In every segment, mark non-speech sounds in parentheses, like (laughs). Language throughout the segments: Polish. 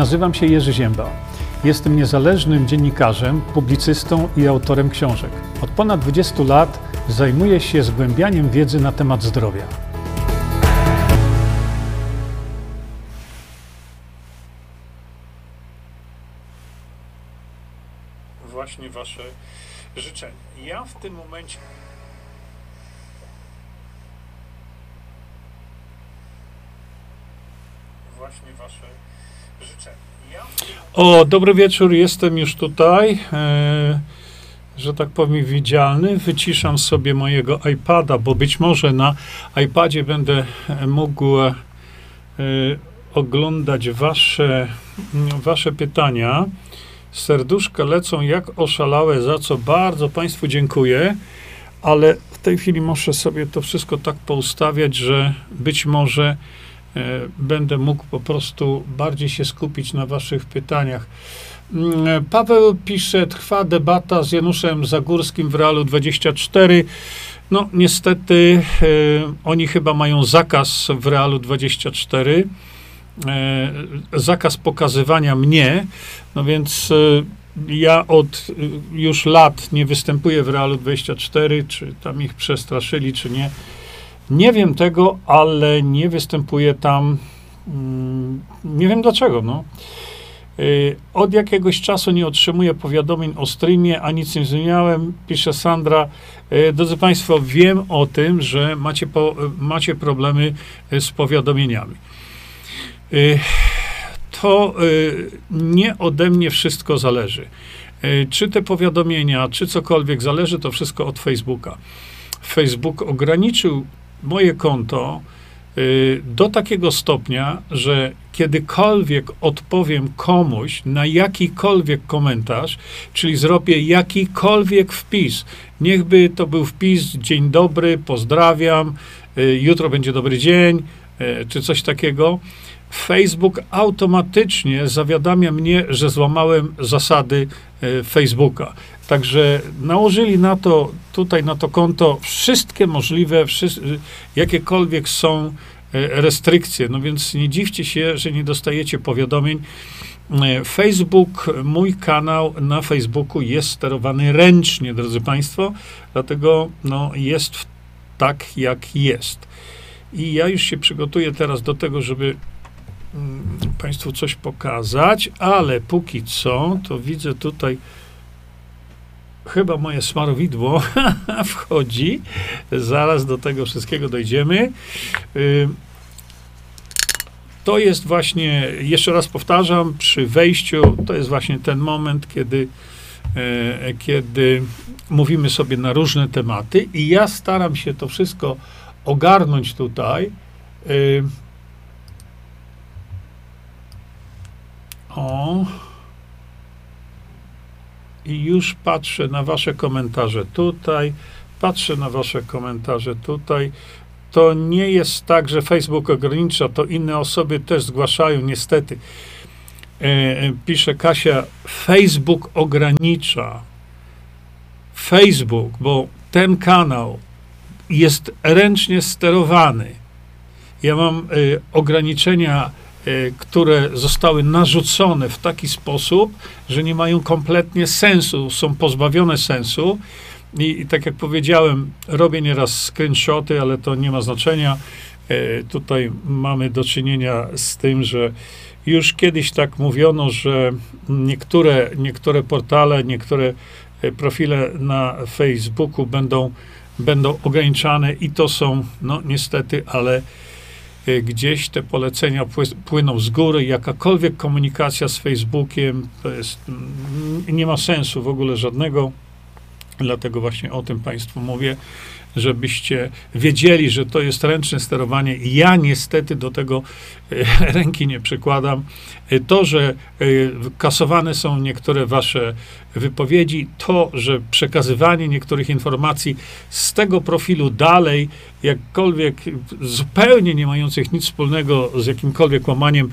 Nazywam się Jerzy Ziemba. Jestem niezależnym dziennikarzem, publicystą i autorem książek. Od ponad 20 lat zajmuję się zgłębianiem wiedzy na temat zdrowia. Właśnie Wasze życzenia. Ja w tym momencie. Właśnie Wasze. O, dobry wieczór, jestem już tutaj. E, że tak powiem, widzialny. Wyciszam sobie mojego iPada, bo być może na iPadzie będę mógł e, oglądać wasze, wasze pytania. Serduszka lecą jak oszalałe, za co bardzo Państwu dziękuję, ale w tej chwili muszę sobie to wszystko tak poustawiać, że być może będę mógł po prostu bardziej się skupić na Waszych pytaniach. Mm, Paweł pisze, trwa debata z Januszem Zagórskim w Realu 24. No, niestety e, oni chyba mają zakaz w Realu 24. E, zakaz pokazywania mnie, no więc e, ja od e, już lat nie występuję w Realu 24, czy tam ich przestraszyli, czy nie. Nie wiem tego, ale nie występuję tam. Mm, nie wiem dlaczego, no. Od jakiegoś czasu nie otrzymuję powiadomień o streamie, a nic nie zmieniałem, pisze Sandra. Drodzy Państwo, wiem o tym, że macie, po, macie problemy z powiadomieniami. Y, to y, nie ode mnie wszystko zależy. Y, czy te powiadomienia, czy cokolwiek zależy, to wszystko od Facebooka. Facebook ograniczył moje konto do takiego stopnia, że kiedykolwiek odpowiem komuś na jakikolwiek komentarz, czyli zrobię jakikolwiek wpis, niechby to był wpis dzień dobry, pozdrawiam, jutro będzie dobry dzień, czy coś takiego, Facebook automatycznie zawiadamia mnie, że złamałem zasady Facebooka. Także nałożyli na to, tutaj na to konto wszystkie możliwe, jakiekolwiek są e, restrykcje. No więc nie dziwcie się, że nie dostajecie powiadomień. E, Facebook, mój kanał na Facebooku jest sterowany ręcznie, drodzy Państwo, dlatego no, jest tak, jak jest. I ja już się przygotuję teraz do tego, żeby Mm, Państwu coś pokazać, ale póki co, to widzę tutaj chyba moje smarowidło (laughs) wchodzi. Zaraz do tego wszystkiego dojdziemy. Y, to jest właśnie, jeszcze raz powtarzam, przy wejściu, to jest właśnie ten moment, kiedy, e, kiedy mówimy sobie na różne tematy i ja staram się to wszystko ogarnąć tutaj. Y, O. Już patrzę na wasze komentarze tutaj, patrzę na wasze komentarze tutaj. To nie jest tak, że Facebook ogranicza, to inne osoby też zgłaszają, niestety. E, e pisze Kasia, Facebook ogranicza. Facebook, bo ten kanał jest ręcznie sterowany. Ja mam e, ograniczenia które zostały narzucone w taki sposób, że nie mają kompletnie sensu, są pozbawione sensu. I, I, tak jak powiedziałem, robię nieraz screenshoty, ale to nie ma znaczenia. E, tutaj mamy do czynienia z tym, że już kiedyś tak mówiono, że niektóre, niektóre portale, niektóre e, profile na Facebooku będą, będą ograniczane i to są, no niestety, ale Y, gdzieś te polecenia płyną z góry, jakakolwiek komunikacja z Facebookiem, jest, mm, nie ma sensu w ogóle żadnego. Dlatego właśnie o tym Państwu mówię, żebyście wiedzieli, że to jest ręczne sterowanie. Ja niestety do tego e, (laughs) ręki nie przykładam. E, to, że e, kasowane są niektóre wasze wypowiedzi, to, że przekazywanie niektórych informacji z tego profilu dalej, jakkolwiek zupełnie nie mających nic wspólnego z jakimkolwiek łamaniem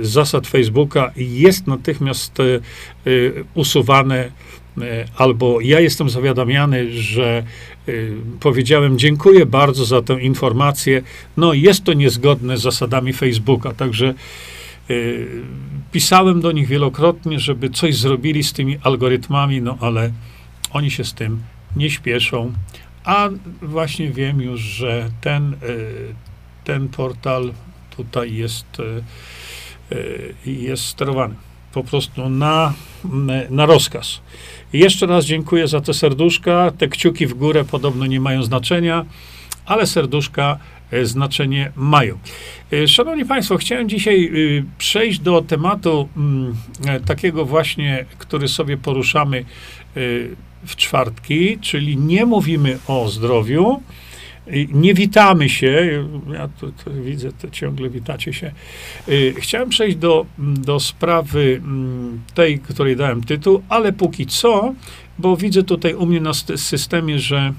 zasad Facebooka, jest natychmiast usuwane albo ja jestem zawiadamiany, że y, powiedziałem dziękuję bardzo za tę informację. No, jest to niezgodne z zasadami Facebooka, także pisałem do nich wielokrotnie, żeby coś zrobili z tymi algorytmami, no ale oni się z tym nie śpieszą. A właśnie wiem już, że ten, ten portal tutaj jest, jest sterowany po prostu na, na rozkaz. Jeszcze raz dziękuję za te serduszka. Te kciuki w górę podobno nie mają znaczenia, ale serduszka e, znaczenie mają. E, szanowni Państwo, chciałem dzisiaj y, przejść do tematu mm, e, takiego właśnie, który sobie poruszamy w czwartki, czyli nie mówimy o zdrowiu, nie witamy się. Ja tu, tu widzę, to ciągle witacie się. Y, chciałem przejść do, do sprawy mm, tej, której dałem tytuł, ale póki co, bo widzę tutaj u mnie na systemie, że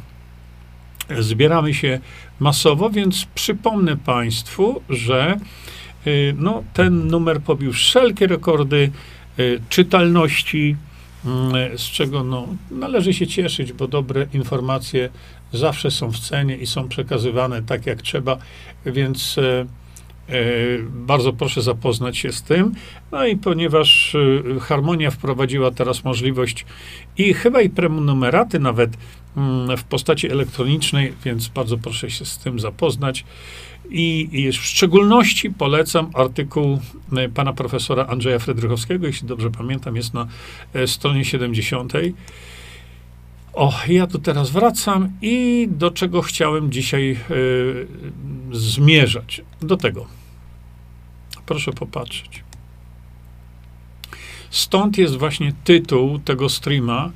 zbieramy się masowo, więc przypomnę Państwu, że y, no, ten numer pobił wszelkie rekordy y, czytalności, mm, z czego no, należy się cieszyć, bo dobre informacje zawsze są w cenie i są przekazywane tak, jak trzeba, więc e, e, bardzo proszę zapoznać się z tym. No i ponieważ e, Harmonia wprowadziła teraz możliwość i chyba i prenummeraty nawet mm, w postaci elektronicznej, więc bardzo proszę się z tym zapoznać. I, w szczególności polecam artykuł pana profesora Andrzeja Fredrychowskiego, jeśli dobrze pamiętam, jest na stronie 70. O, ja tu teraz wracam i do czego chciałem dzisiaj y, zmierzać. Do tego. Proszę popatrzeć. Stąd jest właśnie tytuł tego streama.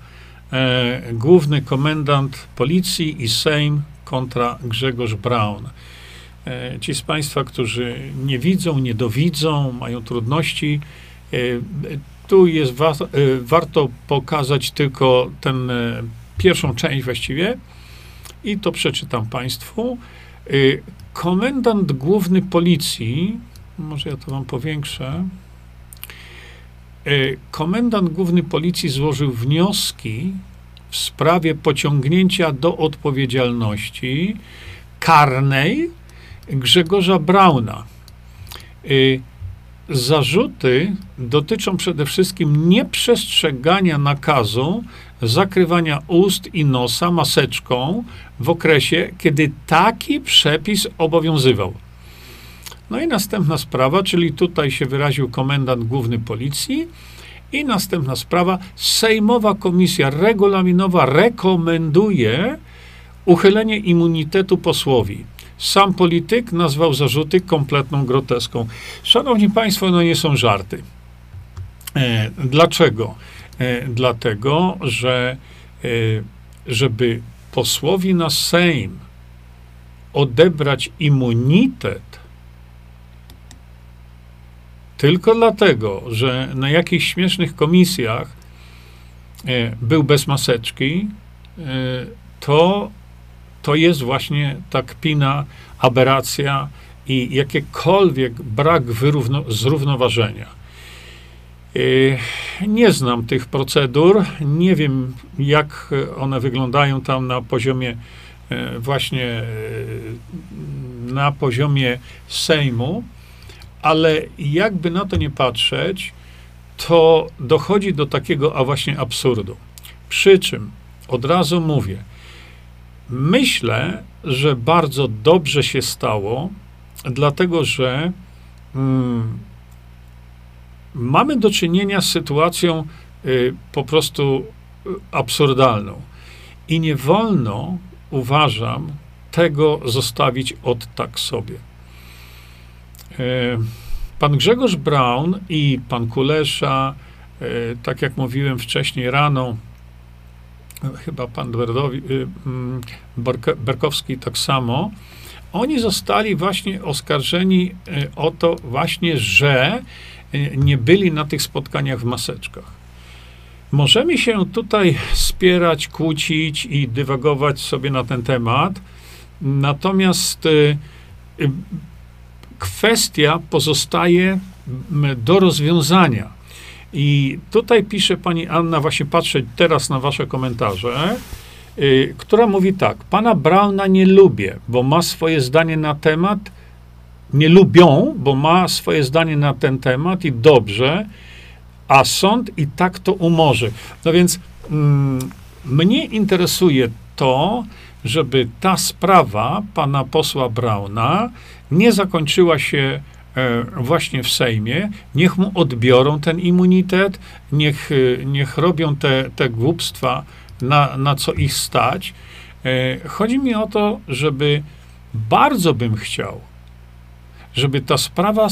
E, główny komendant policji i Sejm kontra Grzegorz Braun. E, ci z Państwa, którzy nie widzą, nie dowidzą, mają trudności, e, tu jest wa e, warto pokazać tylko ten e, pierwszą część właściwie i to przeczytam Państwu. Y, komendant główny policji, może ja to Wam powiększę. Y, komendant główny policji złożył wnioski w sprawie pociągnięcia do odpowiedzialności karnej Grzegorza Brauna. Y, zarzuty dotyczą przede wszystkim nieprzestrzegania nakazu zakrywania ust i nosa maseczką w okresie, kiedy taki przepis obowiązywał. No i następna sprawa, czyli tutaj się wyraził komendant główny policji. I następna sprawa, Sejmowa Komisja Regulaminowa rekomenduje uchylenie immunitetu posłowi. Sam polityk nazwał zarzuty kompletną groteską. Szanowni Państwo, no nie są żarty. E, dlaczego? E, dlatego że e, żeby posłowi na Sejm odebrać immunitet tylko dlatego, że na jakichś śmiesznych komisjach e, był bez maseczki, to, to jest właśnie ta kpina, aberracja i jakiekolwiek brak zrównoważenia. Y, nie znam tych procedur, nie wiem, jak one wyglądają tam na poziomie y, właśnie y, na poziomie Sejmu, ale jakby na to nie patrzeć, to dochodzi do takiego, a właśnie absurdu. Przy czym od razu mówię, myślę, że bardzo dobrze się stało, dlatego że mm, mamy do czynienia z sytuacją y, po prostu y, absurdalną. I nie wolno, uważam, tego zostawić od tak sobie. Y, pan Grzegorz Braun i pan Kulesza, tak jak mówiłem wcześniej rano, chyba pan mm, Berkowski tak samo, oni zostali właśnie oskarżeni o to właśnie, że nie byli na tych spotkaniach w maseczkach. Możemy się tutaj spierać, kłócić i dywagować sobie na ten temat, natomiast y, y, kwestia pozostaje do rozwiązania. I tutaj pisze pani Anna, właśnie patrzę teraz na wasze komentarze, y, która mówi tak: Pana Brauna nie lubię, bo ma swoje zdanie na temat nie lubią, bo ma swoje zdanie na ten temat i dobrze, a sąd i tak to umorzy. No więc mm, mnie interesuje to, żeby ta sprawa pana posła Brauna nie zakończyła się e, właśnie w Sejmie. Niech mu odbiorą ten immunitet, niech, e, niech robią te, te głupstwa, na, na co ich stać. E, chodzi mi o to, żeby bardzo bym chciał, żeby ta sprawa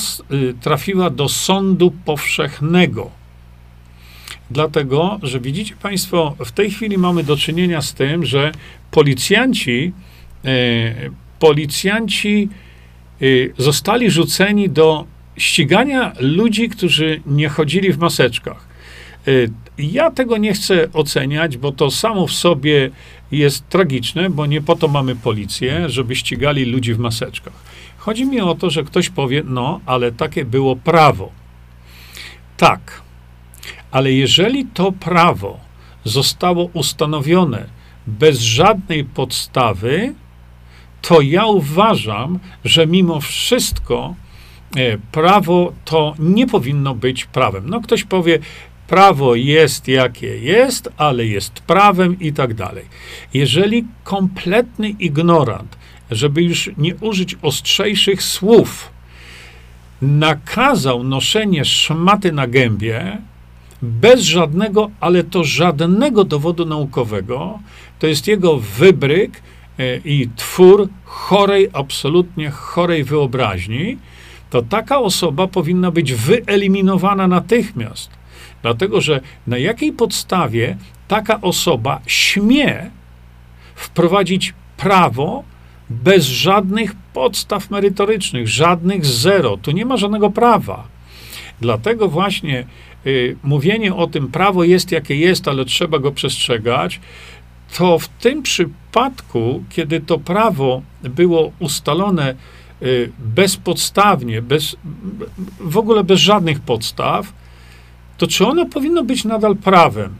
trafiła do sądu powszechnego. Dlatego, że widzicie Państwo, w tej chwili mamy do czynienia z tym, że policjanci, e, policjanci e, zostali rzuceni do ścigania ludzi, którzy nie chodzili w maseczkach. E, ja tego nie chcę oceniać, bo to samo w sobie jest tragiczne, bo nie po to mamy policję, żeby ścigali ludzi w maseczkach. Chodzi mi o to, że ktoś powie, no, ale takie było prawo. Tak, ale jeżeli to prawo zostało ustanowione bez żadnej podstawy, to ja uważam, że mimo wszystko e, prawo to nie powinno być prawem. No ktoś powie, prawo jest jakie jest, ale jest prawem i tak dalej. Jeżeli kompletny ignorant, żeby już nie użyć ostrzejszych słów, nakazał noszenie szmaty na gębie, bez żadnego, ale to żadnego dowodu naukowego. To jest jego wybryk e, i twór chorej, absolutnie chorej wyobraźni. To taka osoba powinna być wyeliminowana natychmiast. Dlatego, że na jakiej podstawie taka osoba śmie wprowadzić prawo bez żadnych podstaw merytorycznych, żadnych zero. Tu nie ma żadnego prawa. Dlatego właśnie y, mówienie o tym, prawo jest jakie jest, ale trzeba go przestrzegać, to w tym przypadku, kiedy to prawo było ustalone y, bezpodstawnie, bez, w ogóle bez żadnych podstaw, to czy ono powinno być nadal prawem?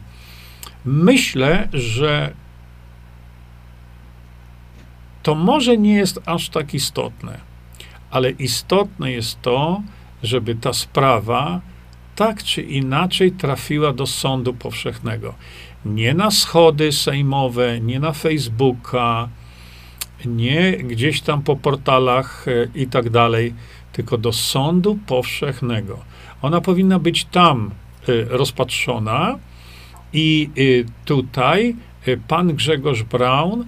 Myślę, że to może nie jest aż tak istotne, ale istotne jest to, żeby ta sprawa tak czy inaczej trafiła do sądu powszechnego. Nie na schody sejmowe, nie na Facebooka, nie gdzieś tam po portalach e, i tak dalej, tylko do sądu powszechnego. Ona powinna być tam e, rozpatrzona i e, tutaj pan Grzegorz Braun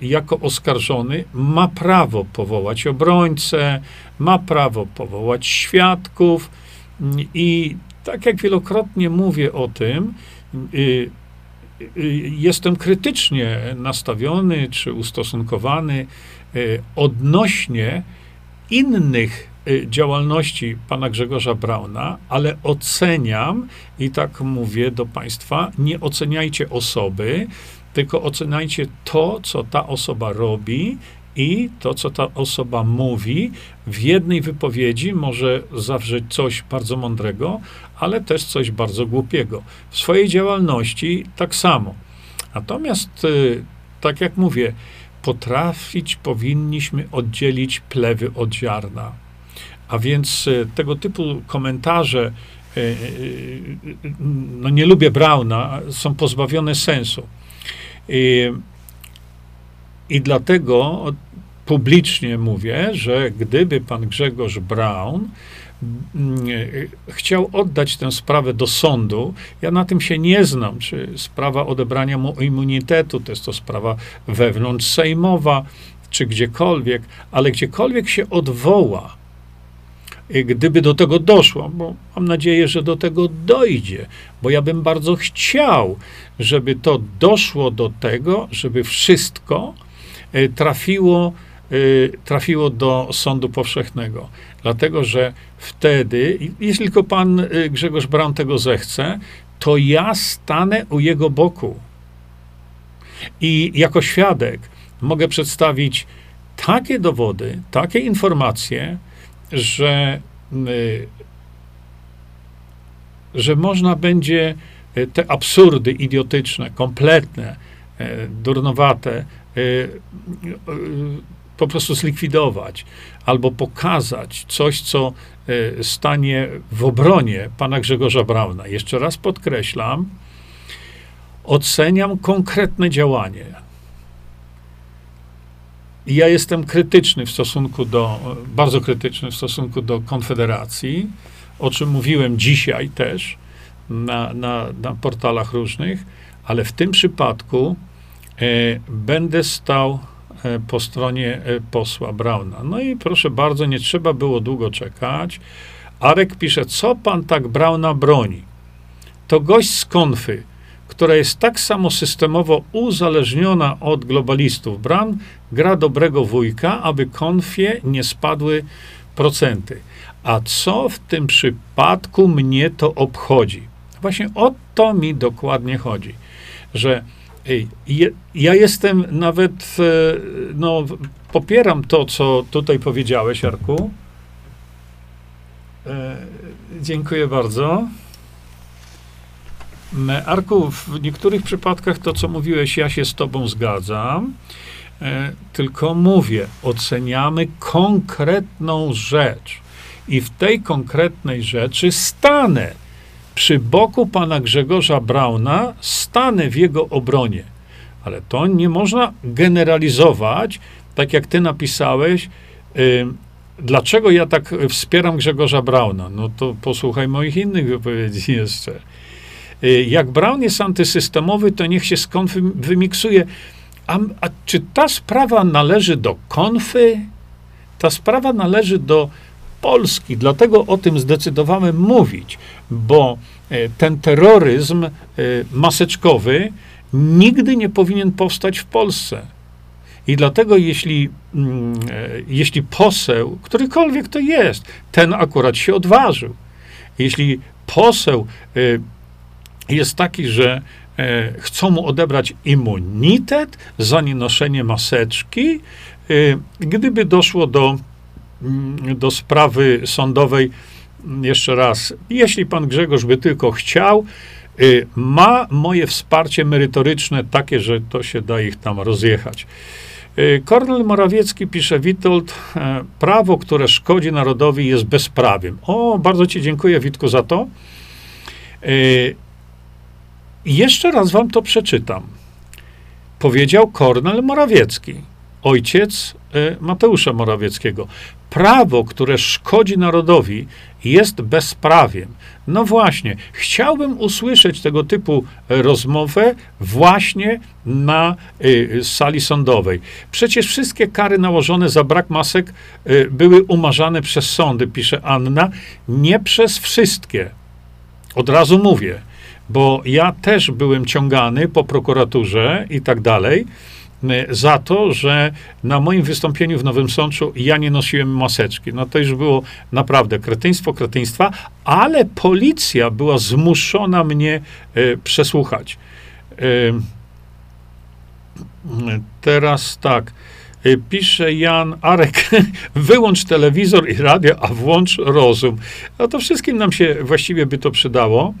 jako oskarżony ma prawo powołać obrońcę, ma prawo powołać świadków i tak jak wielokrotnie mówię o tym, y, y, jestem krytycznie nastawiony czy ustosunkowany odnośnie innych działalności pana Grzegorza Brauna, ale oceniam i tak mówię do państwa, nie oceniajcie osoby, tylko oceniajcie to, co ta osoba robi i to, co ta osoba mówi. W jednej wypowiedzi może zawrzeć coś bardzo mądrego, ale też coś bardzo głupiego. W swojej działalności tak samo. Natomiast, y, tak jak mówię, potrafić powinniśmy oddzielić plewy od ziarna. A więc y, tego typu komentarze, y, no nie lubię Brauna, są pozbawione sensu. I, dlatego publicznie mówię, że gdyby pan Grzegorz Braun mm, chciał oddać tę sprawę do sądu. Ja na tym się nie znam, czy sprawa odebrania mu immunitetu to jest to sprawa wewnątrz sejmowa, czy gdziekolwiek, ale gdziekolwiek się odwoła gdyby do tego doszło, bo mam nadzieję, że do tego dojdzie, bo ja bym bardzo chciał, żeby to doszło do tego, żeby wszystko e, trafiło, e, trafiło do sądu powszechnego. Dlatego, że wtedy, jeśli tylko pan Grzegorz Braun tego zechce, to ja stanę u jego boku. I jako świadek mogę przedstawić takie dowody, takie informacje, że, y, że można będzie y, te absurdy idiotyczne, kompletne, y, durnowate, po prostu zlikwidować albo pokazać coś, co stanie w obronie pana Grzegorza Brauna. Jeszcze raz podkreślam, oceniam konkretne działanie. Ja jestem krytyczny w stosunku do, bardzo krytyczny w stosunku do Konfederacji, o czym mówiłem dzisiaj też na, na, na portalach różnych, ale w tym przypadku e, będę stał e, po stronie e, posła Brauna. No i proszę bardzo, nie trzeba było długo czekać. Arek pisze, co pan tak Brauna broni? To gość z konfy, która jest tak samo systemowo uzależniona od globalistów. Brown gra dobrego wujka, aby konfie nie spadły procenty. A co w tym przypadku mnie to obchodzi? Właśnie o to mi dokładnie chodzi, że ja jestem nawet, e, no, popieram to, co tutaj powiedziałeś, Arku. E, dziękuję bardzo. Arku, w niektórych przypadkach to, co mówiłeś, ja się z tobą zgadzam, e, tylko mówię, oceniamy konkretną rzecz. I w tej konkretnej rzeczy stanę przy boku pana Grzegorza Brauna, stanę w jego obronie. Ale to nie można generalizować, tak jak ty napisałeś, y, dlaczego ja tak wspieram Grzegorza Brauna. No to posłuchaj moich innych wypowiedzi jeszcze. Y, jak Brown jest antysystemowy, to niech się skąd wymiksuje. A, a czy ta sprawa należy do konfy? Ta sprawa należy do Polski. Dlatego o tym zdecydowałem mówić, bo e, ten terroryzm e, maseczkowy nigdy nie powinien powstać w Polsce. I dlatego, jeśli, mm, e, jeśli poseł, którykolwiek to jest, ten akurat się odważył, jeśli poseł jest taki, że chcą mu odebrać immunitet za nienoszenie maseczki, gdyby doszło do Mm, do sprawy sądowej jeszcze raz, jeśli pan Grzegorz by tylko chciał, y, ma moje wsparcie merytoryczne takie, że to się da ich tam rozjechać. Y, Kornel Morawiecki pisze, Witold, e, prawo, które szkodzi narodowi jest bezprawiem. O, bardzo ci dziękuję, Witku, za to. Jeszcze raz wam to przeczytam. Powiedział Kornel Morawiecki, ojciec Mateusza Morawieckiego prawo, które szkodzi narodowi, jest bezprawiem. No właśnie, chciałbym usłyszeć tego typu rozmowę właśnie na y, sali sądowej. Przecież wszystkie kary nałożone za brak masek były umarzane przez sądy, pisze Anna, nie przez wszystkie. Od razu mówię, bo ja też byłem ciągany po prokuraturze i tak dalej za to, że na moim wystąpieniu w Nowym Sączu ja nie nosiłem maseczki. No to już było naprawdę kretyństwo kretyństwa, ale policja była zmuszona mnie e, przesłuchać. E, teraz tak. E, pisze Jan Arek, (laughs) wyłącz telewizor i radio, a włącz rozum. No to wszystkim nam się właściwie by to przydało.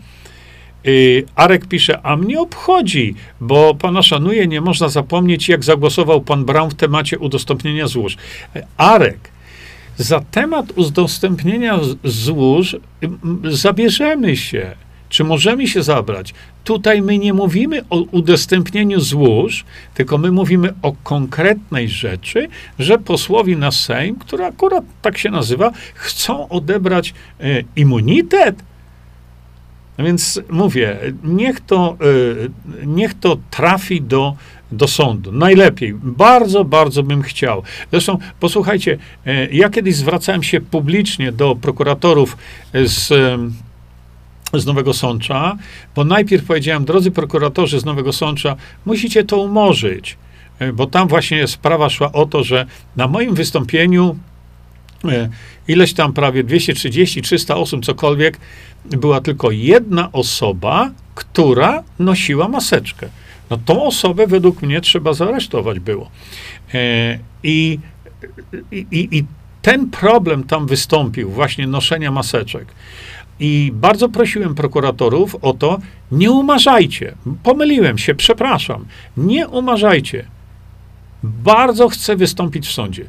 Y, Arek pisze, a mnie obchodzi, bo pana szanuje, nie można zapomnieć, jak zagłosował pan Braun w temacie udostępnienia złóż. Arek, za temat udostępnienia złóż zabierzemy się. Czy możemy się zabrać? Tutaj my nie mówimy o udostępnieniu złóż, tylko my mówimy o konkretnej rzeczy, że posłowi na Sejm, który akurat tak się nazywa, chcą odebrać e, immunitet no więc mówię, niech to, e, niech to trafi do, do sądu. Najlepiej. Bardzo, bardzo bym chciał. Zresztą, posłuchajcie, e, ja kiedyś zwracałem się publicznie do prokuratorów z, z Nowego Sącza, bo najpierw powiedziałem, drodzy prokuratorzy z Nowego Sącza, musicie to umorzyć, bo tam właśnie sprawa szła o to, że na moim wystąpieniu ileś tam prawie 230, 300 osób, cokolwiek, była tylko jedna osoba, która nosiła maseczkę. No tą osobę według mnie trzeba zaaresztować było. E, I, i, i ten problem tam wystąpił, właśnie noszenia maseczek. I bardzo prosiłem prokuratorów o to, nie umarzajcie. Pomyliłem się, przepraszam. Nie umarzajcie. bardzo chce wystąpić w sądzie.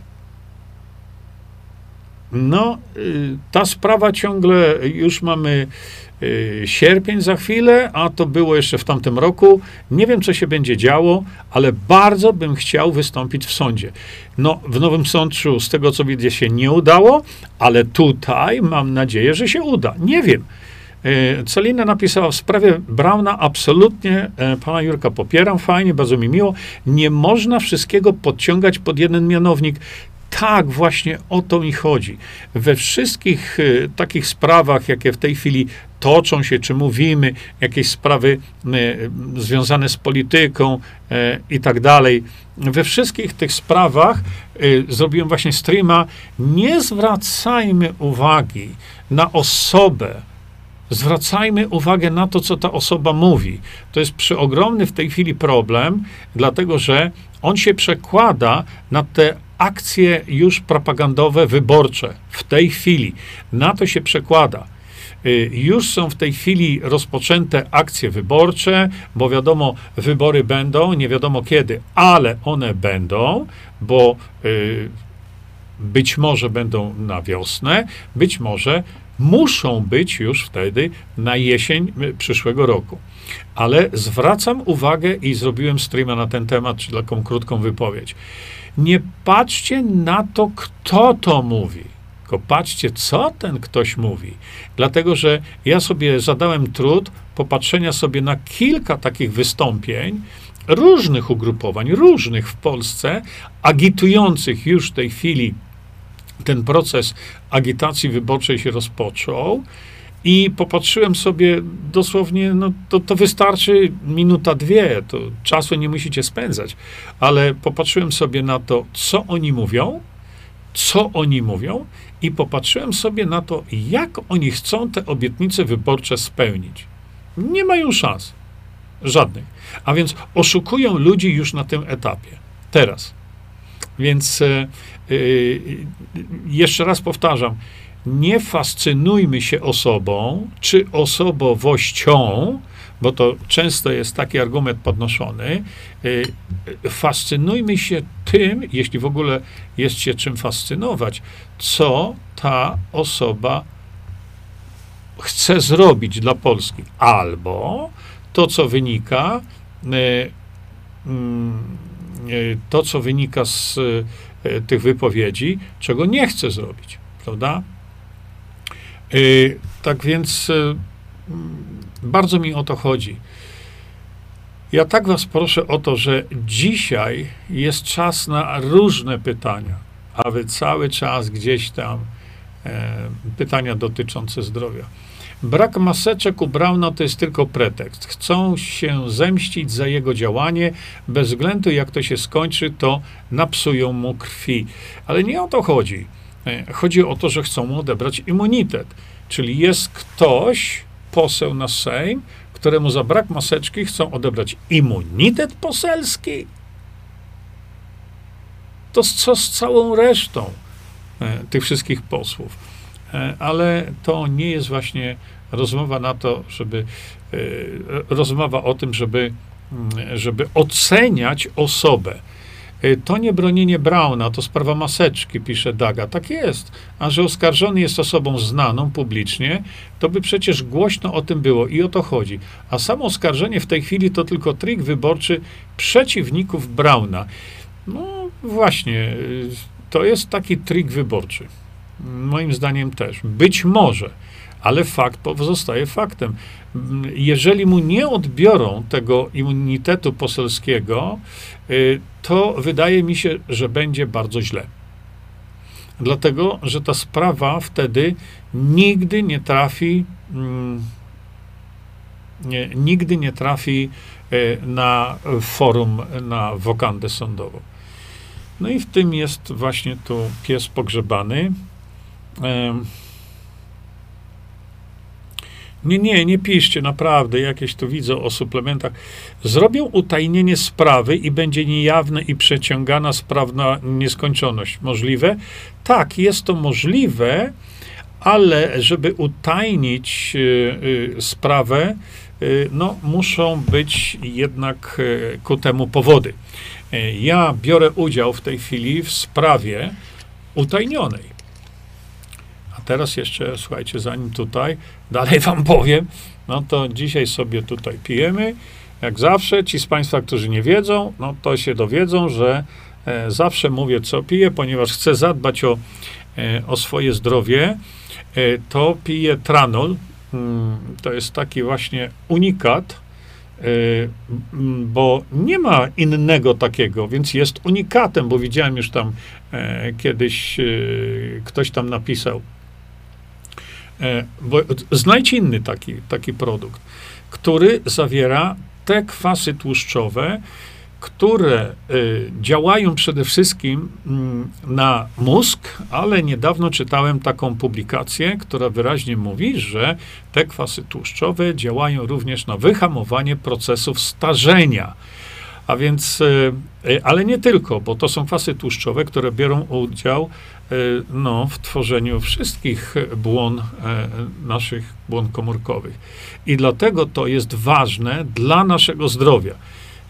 No, y, ta sprawa ciągle, już mamy y, sierpień za chwilę, a to było jeszcze w tamtym roku. Nie wiem, co się będzie działo, ale bardzo bym chciał wystąpić w sądzie. No, w Nowym Sączu, z tego co widzę, się nie udało, ale tutaj mam nadzieję, że się uda. Nie wiem. Y, Celina napisała w sprawie Brauna, absolutnie pana Jurka popieram, fajnie, bardzo mi miło. Nie można wszystkiego podciągać pod jeden mianownik. Tak, właśnie o to mi chodzi. We wszystkich y, takich sprawach, jakie w tej chwili toczą się, czy mówimy, jakieś sprawy y, związane z polityką y, i tak dalej, we wszystkich tych sprawach y, zrobiłem właśnie streama. Nie zwracajmy uwagi na osobę, zwracajmy uwagę na to, co ta osoba mówi. To jest przeogromny w tej chwili problem, dlatego że on się przekłada na te akcje już propagandowe, wyborcze w tej chwili. Na to się przekłada. Y, już są w tej chwili rozpoczęte akcje wyborcze, bo wiadomo, wybory będą, nie wiadomo kiedy, ale one będą, bo y, być może będą na wiosnę, być może muszą być już wtedy na jesień y, przyszłego roku. Ale zwracam uwagę i zrobiłem streama na ten temat, czy taką krótką wypowiedź. Nie patrzcie na to, kto to mówi, tylko patrzcie, co ten ktoś mówi. Dlatego, że ja sobie zadałem trud popatrzenia sobie na kilka takich wystąpień różnych ugrupowań, różnych w Polsce, agitujących już w tej chwili ten proces agitacji wyborczej się rozpoczął. I popatrzyłem sobie dosłownie, no to, to wystarczy minuta, dwie, to czasu nie musicie spędzać, ale popatrzyłem sobie na to, co oni mówią, co oni mówią, i popatrzyłem sobie na to, jak oni chcą te obietnice wyborcze spełnić. Nie mają szans. Żadnych. A więc oszukują ludzi już na tym etapie. Teraz. Więc yy, jeszcze raz powtarzam, nie fascynujmy się osobą czy osobowością, bo to często jest taki argument podnoszony. Y, fascynujmy się tym, jeśli w ogóle jest się czym fascynować, co ta osoba chce zrobić dla Polski, albo to, co wynika, y, mm, y, to, co wynika z tych wypowiedzi, czego nie chce zrobić, prawda? Y, tak więc y, bardzo mi o to chodzi. Ja tak Was proszę o to, że dzisiaj jest czas na różne pytania, a Wy cały czas gdzieś tam e, pytania dotyczące zdrowia. Brak maseczek u Brauna to jest tylko pretekst. Chcą się zemścić za jego działanie. Bez względu jak to się skończy, to napsują mu krwi. Ale nie o to chodzi. E, chodzi o to, że chcą mu odebrać immunitet. Czyli jest ktoś, poseł na Sejm, któremu za brak maseczki chcą odebrać immunitet poselski. To co z całą resztą e, tych wszystkich posłów? E, ale to nie jest właśnie rozmowa na to, żeby rozmowa o tym, żeby, mm, żeby oceniać osobę. Y, to nie bronienie Brauna, to sprawa maseczki, pisze Daga. Tak jest. A że oskarżony jest osobą znaną publicznie, to by przecież głośno o tym było i o to chodzi. A samo oskarżenie w tej chwili to tylko trik wyborczy przeciwników Brauna. No właśnie, y, to jest taki trik wyborczy. Moim zdaniem też. Być może ale fakt pozostaje faktem. Jeżeli mu nie odbiorą tego immunitetu poselskiego, to wydaje mi się, że będzie bardzo źle. Dlatego, że ta sprawa wtedy nigdy nie trafi, mm, nie, nigdy nie trafi y, na forum, na wokandę sądową. No i w tym jest właśnie tu pies pogrzebany. Nie, nie, nie piszcie, naprawdę, jakieś tu widzę o suplementach. Zrobią utajnienie sprawy i będzie niejawne i przeciągana sprawna nieskończoność. Możliwe? Tak, jest to możliwe, ale żeby utajnić y, y, sprawę, no, muszą być jednak ku temu powody. Ja biorę udział w tej chwili w sprawie utajnionej. Teraz jeszcze, słuchajcie, zanim tutaj dalej wam powiem, no to dzisiaj sobie tutaj pijemy. Jak zawsze, ci z Państwa, którzy nie wiedzą, no to się dowiedzą, że e, zawsze mówię, co piję, ponieważ chcę zadbać o, e, o swoje zdrowie. E, to piję tranol. Mm, to jest taki właśnie unikat, e, bo nie ma innego takiego, więc jest unikatem, bo widziałem już tam e, kiedyś e, ktoś tam napisał. Bo znajdź inny taki, taki produkt, który zawiera te kwasy tłuszczowe, które y, działają przede wszystkim y, na mózg, ale niedawno czytałem taką publikację, która wyraźnie mówi, że te kwasy tłuszczowe działają również na wyhamowanie procesów starzenia. A więc, y ale nie tylko, bo to są kwasy tłuszczowe, które biorą udział y, no, w tworzeniu wszystkich błon, e, naszych błon komórkowych. I dlatego to jest ważne dla naszego zdrowia.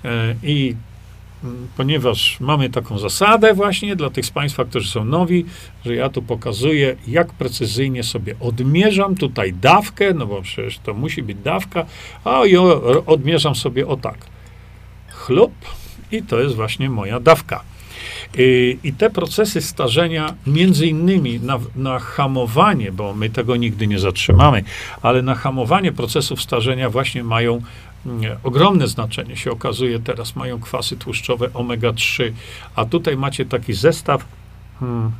E, I ponieważ mamy taką zasadę właśnie dla tych z Państwa, którzy są nowi, że ja tu pokazuję, jak precyzyjnie sobie odmierzam tutaj dawkę, no bo przecież to musi być dawka, a ja odmierzam sobie o tak. Chlub i to jest właśnie moja dawka. Y, I te procesy starzenia, między innymi na, na, hamowanie, bo my tego nigdy nie zatrzymamy, ale na hamowanie procesów starzenia właśnie mają mm, ogromne znaczenie, się okazuje teraz, mają kwasy tłuszczowe omega-3, a tutaj macie taki zestaw, hmm,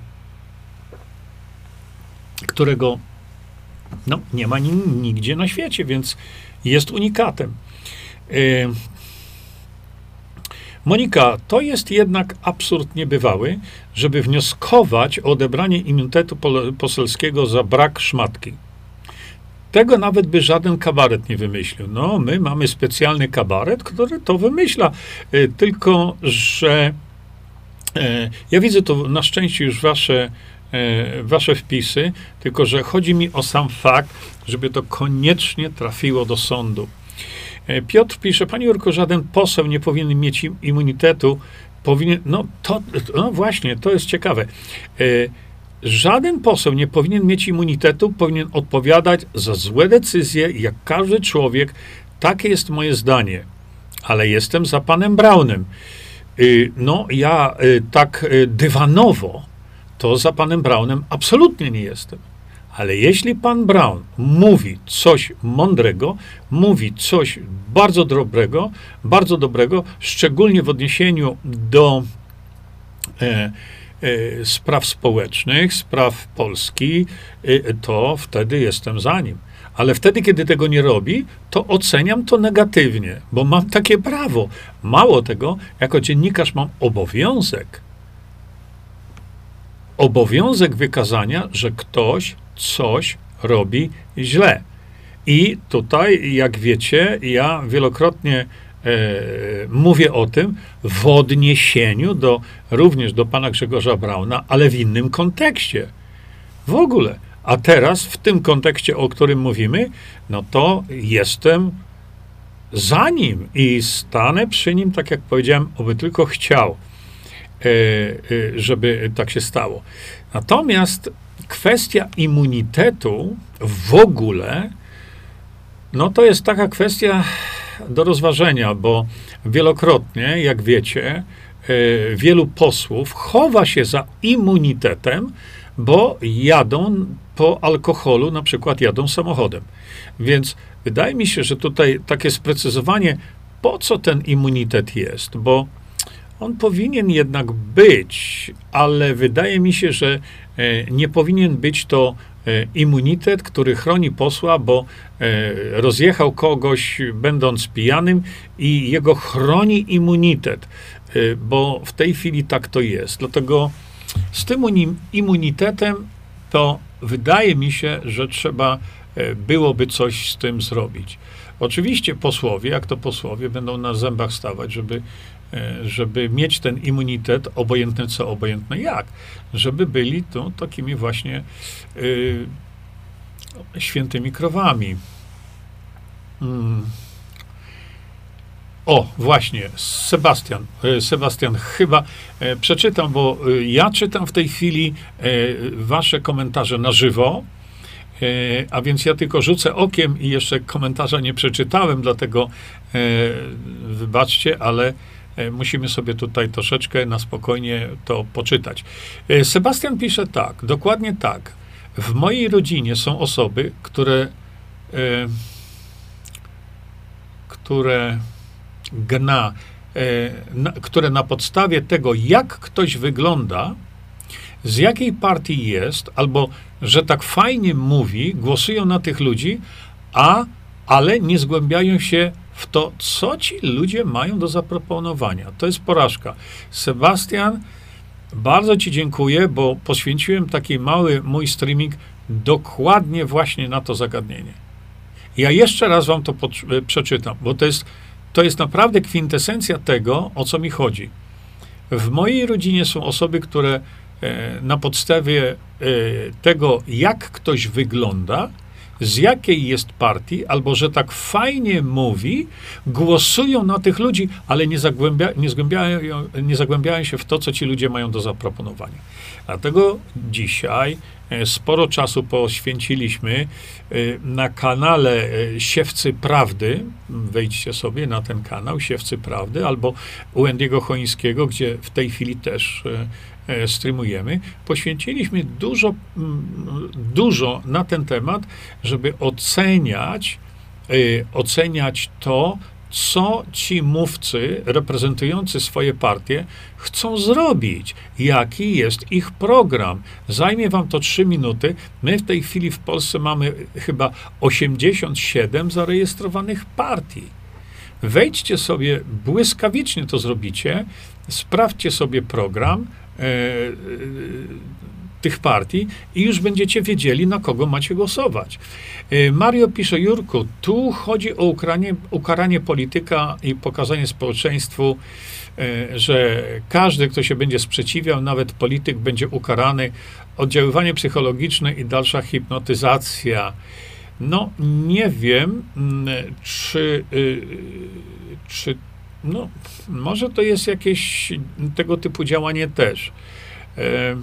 którego no, nie ma nigdzie na świecie, więc jest unikatem. Y, Monika, to jest jednak absurd niebywały, żeby wnioskować o odebranie immunitetu poselskiego za brak szmatki. Tego nawet by żaden kabaret nie wymyślił. No, my mamy specjalny kabaret, który to wymyśla. E, tylko, że e, ja widzę to na szczęście już wasze, e, wasze wpisy, tylko że chodzi mi o sam fakt, żeby to koniecznie trafiło do sądu. E, Piotr pisze, Panie Jurko, żaden poseł nie powinien mieć immunitetu, powinien, no to, no właśnie, to jest ciekawe. E, żaden poseł nie powinien mieć immunitetu, powinien odpowiadać za złe decyzje, jak każdy człowiek. Takie jest moje zdanie. Ale jestem za panem Braunem. E, no, ja tak dywanowo, to za panem Braunem absolutnie nie jestem. Ale jeśli pan Brown mówi coś mądrego, mówi coś bardzo dobrego, bardzo dobrego, szczególnie w odniesieniu do e, e, spraw społecznych, spraw Polski, e, to wtedy jestem za nim. Ale wtedy, kiedy tego nie robi, to oceniam to negatywnie, bo mam takie prawo. Mało tego, jako dziennikarz mam obowiązek, obowiązek wykazania, że ktoś coś robi źle. I tutaj, jak wiecie, ja wielokrotnie e, mówię o tym w odniesieniu do, również do pana Grzegorza Brauna, ale w innym kontekście. W ogóle. A teraz, w tym kontekście, o którym mówimy, no to jestem za nim i stanę przy nim, tak jak powiedziałem, oby tylko chciał, e, e, żeby tak się stało. Natomiast kwestia immunitetu w ogóle, no to jest taka kwestia do rozważenia, bo wielokrotnie, jak wiecie, e, wielu posłów chowa się za immunitetem, bo jadą po alkoholu, na przykład jadą samochodem. Więc wydaje mi się, że tutaj takie sprecyzowanie, po co ten immunitet jest, bo on powinien jednak być, ale wydaje mi się, że nie powinien być to e, immunitet, który chroni posła, bo e, rozjechał kogoś będąc pijanym i jego chroni immunitet, bo w tej chwili tak to jest. Dlatego z tym immunitetem to wydaje mi się, że trzeba byłoby coś z tym zrobić. Oczywiście posłowie, jak to posłowie, będą na zębach stawać, żeby E, żeby mieć ten immunitet, obojętny co, obojętne jak, żeby byli to takimi właśnie y, świętymi krowami. Mm. O, właśnie, Sebastian. E, Sebastian, chyba e, przeczytam, bo e, ja czytam w tej chwili wasze komentarze na żywo, a więc ja tylko rzucę okiem i jeszcze komentarza nie przeczytałem, dlatego wybaczcie, ale musimy sobie tutaj troszeczkę na spokojnie to poczytać. Sebastian pisze tak, dokładnie tak. W mojej rodzinie są osoby, które, które gna, e, które na podstawie tego, jak ktoś wygląda, z jakiej partii jest, albo że tak fajnie mówi, głosują na tych ludzi, a ale nie zgłębiają się w to, co ci ludzie mają do zaproponowania. To jest porażka. Sebastian, bardzo Ci dziękuję, bo poświęciłem taki mały mój streaming dokładnie właśnie na to zagadnienie. Ja jeszcze raz Wam to przeczytam, bo to jest to jest naprawdę kwintesencja tego, o co mi chodzi. W mojej rodzinie są osoby, które e, na podstawie e, tego, jak ktoś wygląda, z jakiej jest partii, albo że tak fajnie mówi, głosują na tych ludzi, ale nie, zagłębia, nie, zgłębiają, nie zagłębiają się w to, co ci ludzie mają do zaproponowania. Dlatego dzisiaj e, sporo czasu poświęciliśmy e, na kanale e, Siewcy Prawdy. Wejdźcie sobie na ten kanał Siewcy Prawdy albo u Endiego Chońskiego, gdzie w tej chwili też streamujemy. Poświęciliśmy dużo, dużo na ten temat, żeby oceniać, oceniać to, co ci mówcy reprezentujący swoje partie chcą zrobić, jaki jest ich program. Zajmie wam to trzy minuty. My w tej chwili w Polsce mamy chyba 87 zarejestrowanych partii. Wejdźcie sobie, błyskawicznie to zrobicie, sprawdźcie sobie program, e, e, tych partii i już będziecie wiedzieli, na kogo macie głosować. Y, Mario pisze, Jurku, tu chodzi o ukaranie, ukaranie polityka i pokazanie społeczeństwu, y, że każdy, kto się będzie sprzeciwiał, nawet polityk, będzie ukarany. Oddziaływanie psychologiczne i dalsza hipnotyzacja. No, nie wiem, mm, czy, y, czy no, może to jest jakieś tego typu działanie też. (laughs)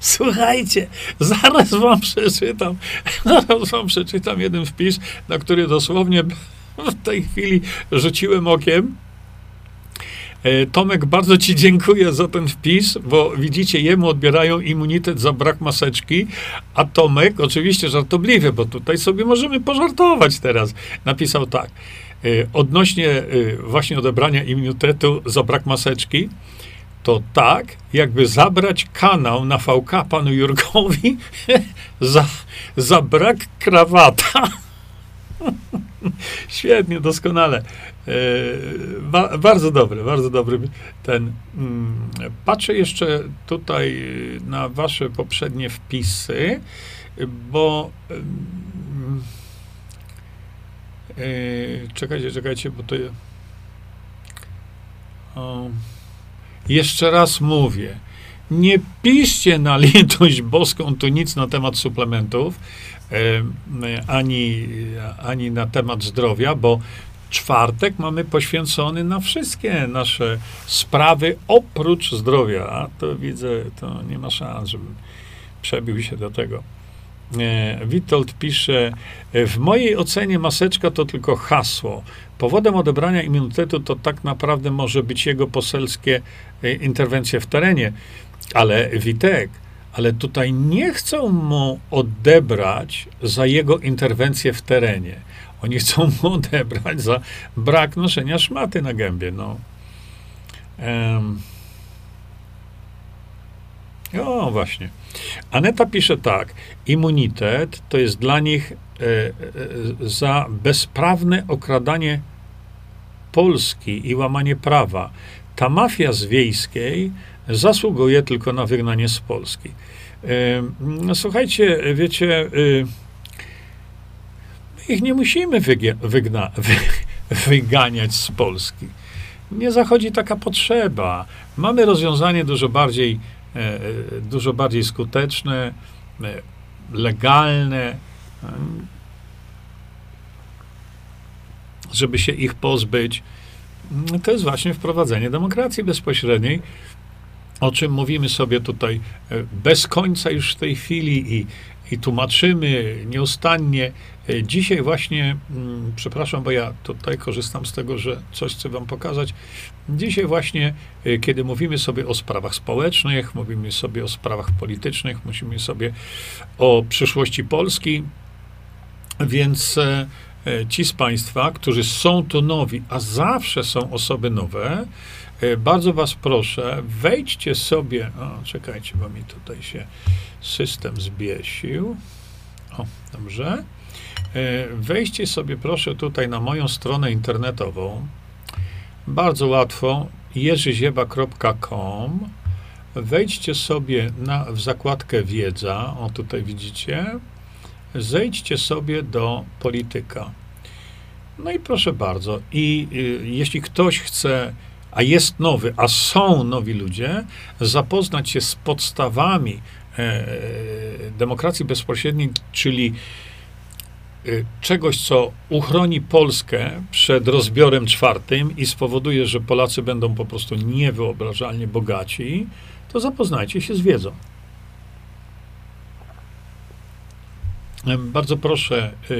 Słuchajcie, zaraz wam przeczytam, (laughs) zaraz wam przeczytam jeden wpis, na który dosłownie w tej chwili rzuciłem okiem. E, Tomek, bardzo Ci dziękuję za ten wpis, bo widzicie, jemu odbierają immunitet za brak maseczki, a Tomek, oczywiście żartobliwie, bo tutaj sobie możemy pożartować teraz, napisał tak. E, odnośnie e, właśnie odebrania immunitetu za brak maseczki, to tak, jakby zabrać kanał na VK panu Jurkowi (laughs) za, za brak krawata. (laughs) Świetnie, doskonale. E, ba, bardzo dobry, bardzo dobry ten. Mm, patrzę jeszcze tutaj na wasze poprzednie wpisy, bo mm, e, czekajcie, czekajcie, bo to. O, jeszcze raz mówię, nie piszcie na litość boską tu nic na temat suplementów, e, ani, ani na temat zdrowia, bo czwartek mamy poświęcony na wszystkie nasze sprawy oprócz zdrowia. A to widzę, to nie ma szans, żebym przebił się do tego. E, Witold pisze, e, w mojej ocenie maseczka to tylko hasło. Powodem odebrania immunitetu to tak naprawdę może być jego poselskie e, interwencje w terenie. Ale Witek, ale tutaj nie chcą mu odebrać za jego interwencję w terenie. Oni chcą mu odebrać za brak noszenia szmaty na gębie. No. Um. O, właśnie. Aneta pisze tak. Immunitet to jest dla nich e, e, za bezprawne okradanie Polski i łamanie prawa. Ta mafia z wiejskiej zasługuje tylko na wygnanie z Polski. E, no, słuchajcie, wiecie, e, ich nie musimy wygna, wy, wyganiać z Polski. Nie zachodzi taka potrzeba. Mamy rozwiązanie dużo bardziej E, dużo bardziej skuteczne, e, legalne żeby się ich pozbyć, to jest właśnie wprowadzenie demokracji bezpośredniej, o czym mówimy sobie tutaj e, bez końca już w tej chwili i, i tłumaczymy nieustannie. E, dzisiaj właśnie, mm, przepraszam, bo ja tutaj korzystam z tego, że coś chcę wam pokazać. Dzisiaj właśnie, e, kiedy mówimy sobie o sprawach społecznych, mówimy sobie o sprawach politycznych, mówimy sobie o przyszłości Polski, więc ci z Państwa, którzy są tu nowi, a zawsze są osoby nowe, E, bardzo Was proszę, wejdźcie sobie. O, czekajcie, bo mi tutaj się system zbiesił. O, dobrze. E, wejdźcie sobie proszę tutaj na moją stronę internetową. Bardzo łatwo. jerzyziewa.com Wejdźcie sobie na, w zakładkę wiedza. O, tutaj widzicie. Zejdźcie sobie do polityka. No i proszę bardzo. I y, jeśli ktoś chce a jest nowy, a są nowi ludzie, zapoznać się z podstawami e, demokracji bezpośredniej, czyli e, czegoś, co uchroni Polskę przed rozbiorem czwartym i spowoduje, że Polacy będą po prostu niewyobrażalnie bogaci, to zapoznajcie się z wiedzą. Bardzo proszę, e,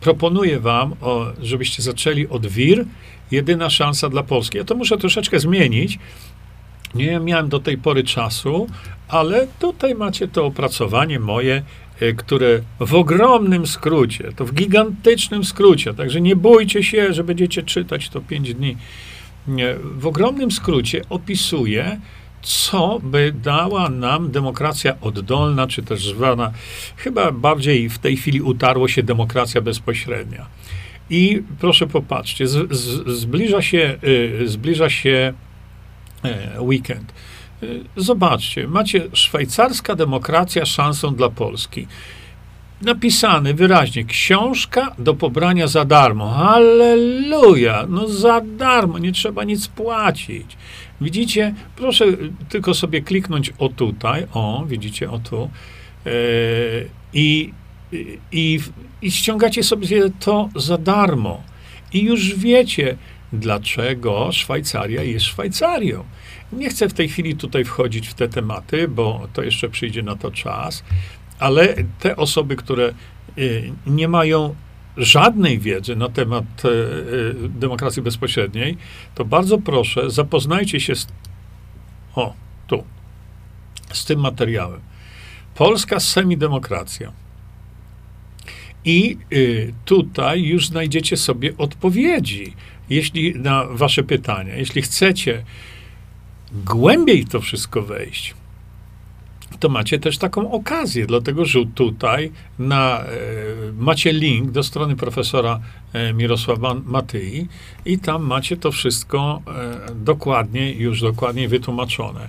proponuję Wam, żebyście zaczęli od WIR jedyna szansa dla Polski. Ja to muszę troszeczkę zmienić. Nie miałem do tej pory czasu, ale tutaj macie to opracowanie moje, e, które w ogromnym skrócie, to w gigantycznym skrócie, także nie bójcie się, że będziecie czytać to pięć dni. W ogromnym skrócie opisuje, co by dała nam demokracja oddolna, czy też zwana, chyba bardziej w tej chwili utarło się demokracja bezpośrednia. I proszę popatrzcie, z, z, zbliża się, y, zbliża się y, weekend. Y, zobaczcie, macie szwajcarska demokracja szansą dla Polski. Napisany wyraźnie, książka do pobrania za darmo. Halleluja! No za darmo, nie trzeba nic płacić. Widzicie? Proszę tylko sobie kliknąć o tutaj, o, widzicie, o tu. Yy, I i, i ściągacie sobie to za darmo. I już wiecie, dlaczego Szwajcaria jest Szwajcarią. Nie chcę w tej chwili tutaj wchodzić w te tematy, bo to jeszcze przyjdzie na to czas, ale te osoby, które y, nie mają żadnej wiedzy na temat y, y, demokracji bezpośredniej, to bardzo proszę, zapoznajcie się z, o, tu, z tym materiałem. Polska semidemokracja. I y, tutaj już znajdziecie sobie odpowiedzi, jeśli na wasze pytania. Jeśli chcecie głębiej to wszystko wejść, to macie też taką okazję, dlatego że tutaj na, e, macie link do strony profesora e, Mirosława Matyi i tam macie to wszystko e, dokładnie, już dokładnie wytłumaczone.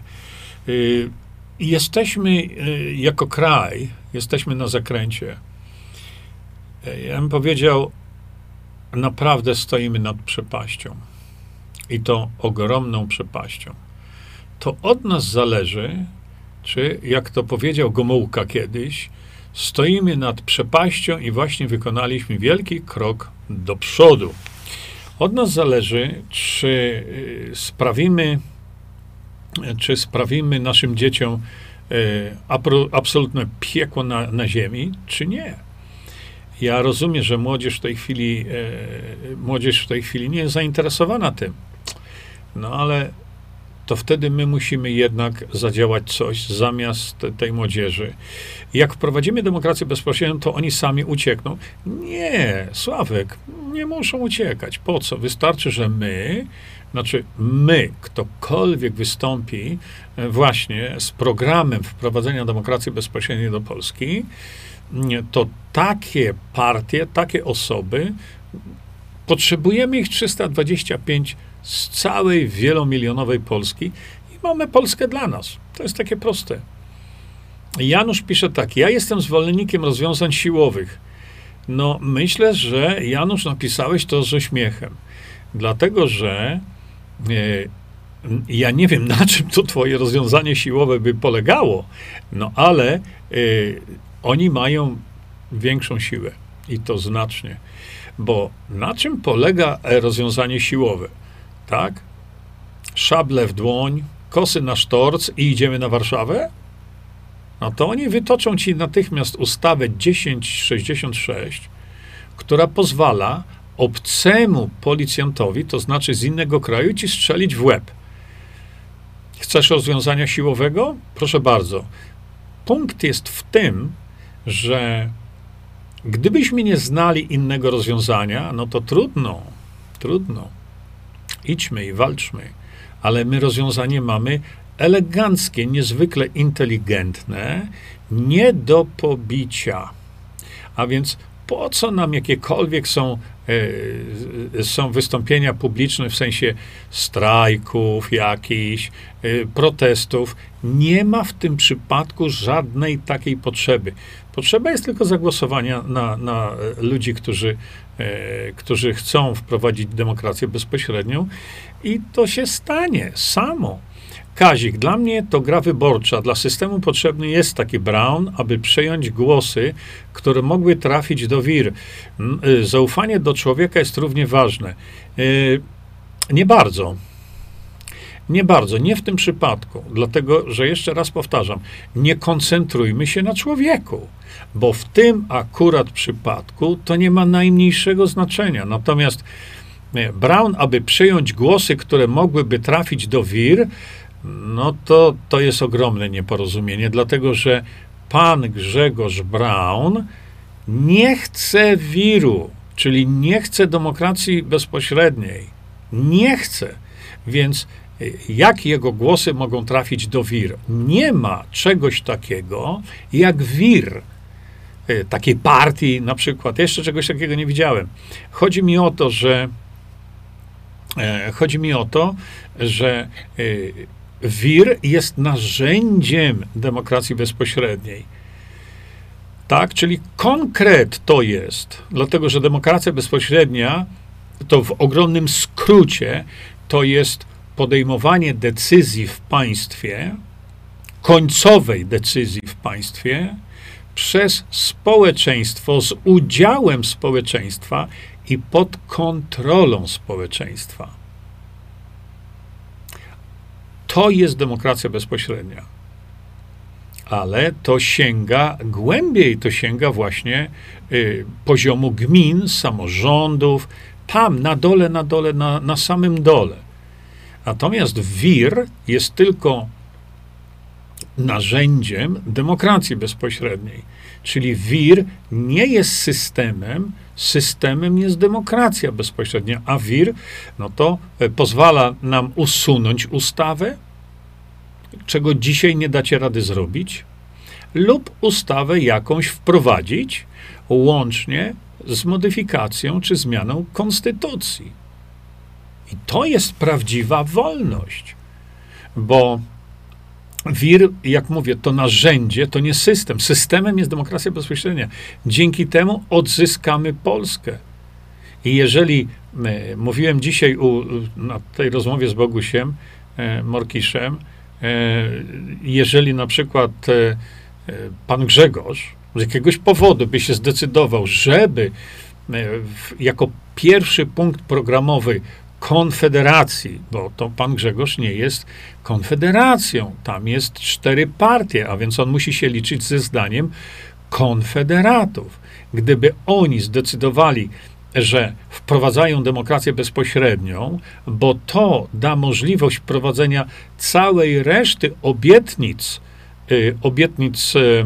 Y, jesteśmy y, jako kraj, jesteśmy na zakręcie ja bym powiedział, naprawdę stoimy nad przepaścią. I to ogromną przepaścią. To od nas zależy, czy, jak to powiedział Gomułka kiedyś, stoimy nad przepaścią i właśnie wykonaliśmy wielki krok do przodu. Od nas zależy, czy y, sprawimy, czy sprawimy naszym dzieciom y, absolutne piekło na, na ziemi, czy nie. Ja rozumiem, że młodzież w tej chwili, e, młodzież w tej chwili nie jest zainteresowana tym. No ale to wtedy my musimy jednak zadziałać coś zamiast tej młodzieży. Jak wprowadzimy demokrację bezpośrednią, to oni sami uciekną. Nie, Sławek, nie muszą uciekać. Po co? Wystarczy, że my, znaczy my, ktokolwiek wystąpi e, właśnie z programem wprowadzenia demokracji bezpośredniej do Polski, to takie partie, takie osoby, potrzebujemy ich 325 z całej wielomilionowej Polski i mamy Polskę dla nas. To jest takie proste. Janusz pisze tak: Ja jestem zwolennikiem rozwiązań siłowych. No, myślę, że Janusz napisałeś to z uśmiechem, dlatego że e, ja nie wiem, na czym to twoje rozwiązanie siłowe by polegało, no ale e, oni mają większą siłę. I to znacznie. Bo na czym polega rozwiązanie siłowe? Tak? Szable w dłoń, kosy na sztorc i idziemy na Warszawę? No to oni wytoczą ci natychmiast ustawę 1066, która pozwala obcemu policjantowi, to znaczy z innego kraju, ci strzelić w łeb. Chcesz rozwiązania siłowego? Proszę bardzo. Punkt jest w tym, że gdybyśmy nie znali innego rozwiązania, no to trudno, trudno. Idźmy i walczmy. Ale my rozwiązanie mamy eleganckie, niezwykle inteligentne, nie do pobicia. A więc po co nam jakiekolwiek są, e, są wystąpienia publiczne w sensie strajków jakichś, e, protestów? Nie ma w tym przypadku żadnej takiej potrzeby. Potrzeba jest tylko zagłosowania na, na ludzi, którzy, e, którzy chcą wprowadzić demokrację bezpośrednią i to się stanie samo. Kazik, dla mnie to gra wyborcza. Dla systemu potrzebny jest taki Brown, aby przejąć głosy, które mogły trafić do wir. Y, zaufanie do człowieka jest równie ważne. Y, nie bardzo. Nie bardzo, nie w tym przypadku, dlatego że jeszcze raz powtarzam, nie koncentrujmy się na człowieku, bo w tym akurat przypadku to nie ma najmniejszego znaczenia. Natomiast Brown, aby przyjąć głosy, które mogłyby trafić do wir, no to, to jest ogromne nieporozumienie, dlatego że pan Grzegorz Braun nie chce wiru, czyli nie chce demokracji bezpośredniej. Nie chce. Więc jak jego głosy mogą trafić do wir? Nie ma czegoś takiego jak wir. Y, takiej partii na przykład. Jeszcze czegoś takiego nie widziałem. Chodzi mi o to, że e, chodzi mi o to, że y, WIR jest narzędziem demokracji bezpośredniej. Tak, czyli konkret to jest, dlatego że demokracja bezpośrednia to w ogromnym skrócie to jest podejmowanie decyzji w państwie, końcowej decyzji w państwie przez społeczeństwo, z udziałem społeczeństwa i pod kontrolą społeczeństwa. To jest demokracja bezpośrednia. Ale to sięga głębiej, to sięga właśnie y, poziomu gmin, samorządów, tam na dole, na dole, na, na samym dole. Natomiast WIR jest tylko narzędziem demokracji bezpośredniej. Czyli WIR nie jest systemem, systemem jest demokracja bezpośrednia, a WIR no to e, pozwala nam usunąć ustawę, czego dzisiaj nie dacie rady zrobić, lub ustawę jakąś wprowadzić, łącznie z modyfikacją czy zmianą konstytucji. I to jest prawdziwa wolność, bo WIR, jak mówię, to narzędzie, to nie system. Systemem jest demokracja bezpośrednia. Dzięki temu odzyskamy Polskę. I jeżeli e, mówiłem dzisiaj u, na tej rozmowie z Bogusiem e, Morkiszem, e, jeżeli na przykład e, e, pan Grzegorz z jakiegoś powodu by się zdecydował, żeby e, w, jako pierwszy punkt programowy konfederacji, bo to pan Grzegorz nie jest konfederacją. Tam jest cztery partie, a więc on musi się liczyć ze zdaniem konfederatów. Gdyby oni zdecydowali, że wprowadzają demokrację bezpośrednią, bo to da możliwość wprowadzenia całej reszty obietnic, y, obietnic y,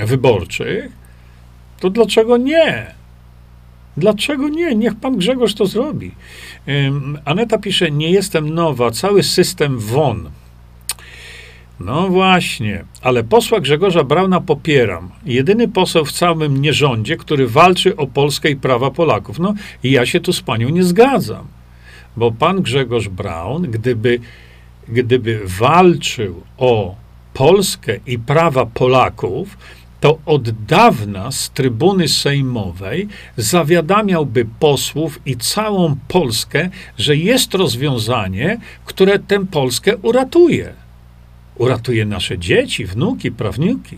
y, wyborczych, to dlaczego nie? Dlaczego nie? Niech pan Grzegorz to zrobi. Aneta pisze, nie jestem nowa, cały system won. No właśnie, ale posła Grzegorza Brauna popieram. Jedyny poseł w całym nierządzie, który walczy o Polskę i prawa Polaków. No i ja się tu z panią nie zgadzam, bo pan Grzegorz Braun, gdyby, gdyby walczył o Polskę i prawa Polaków, to od dawna z trybuny sejmowej zawiadamiałby posłów i całą Polskę, że jest rozwiązanie, które tę Polskę uratuje. Uratuje nasze dzieci, wnuki, prawnuki.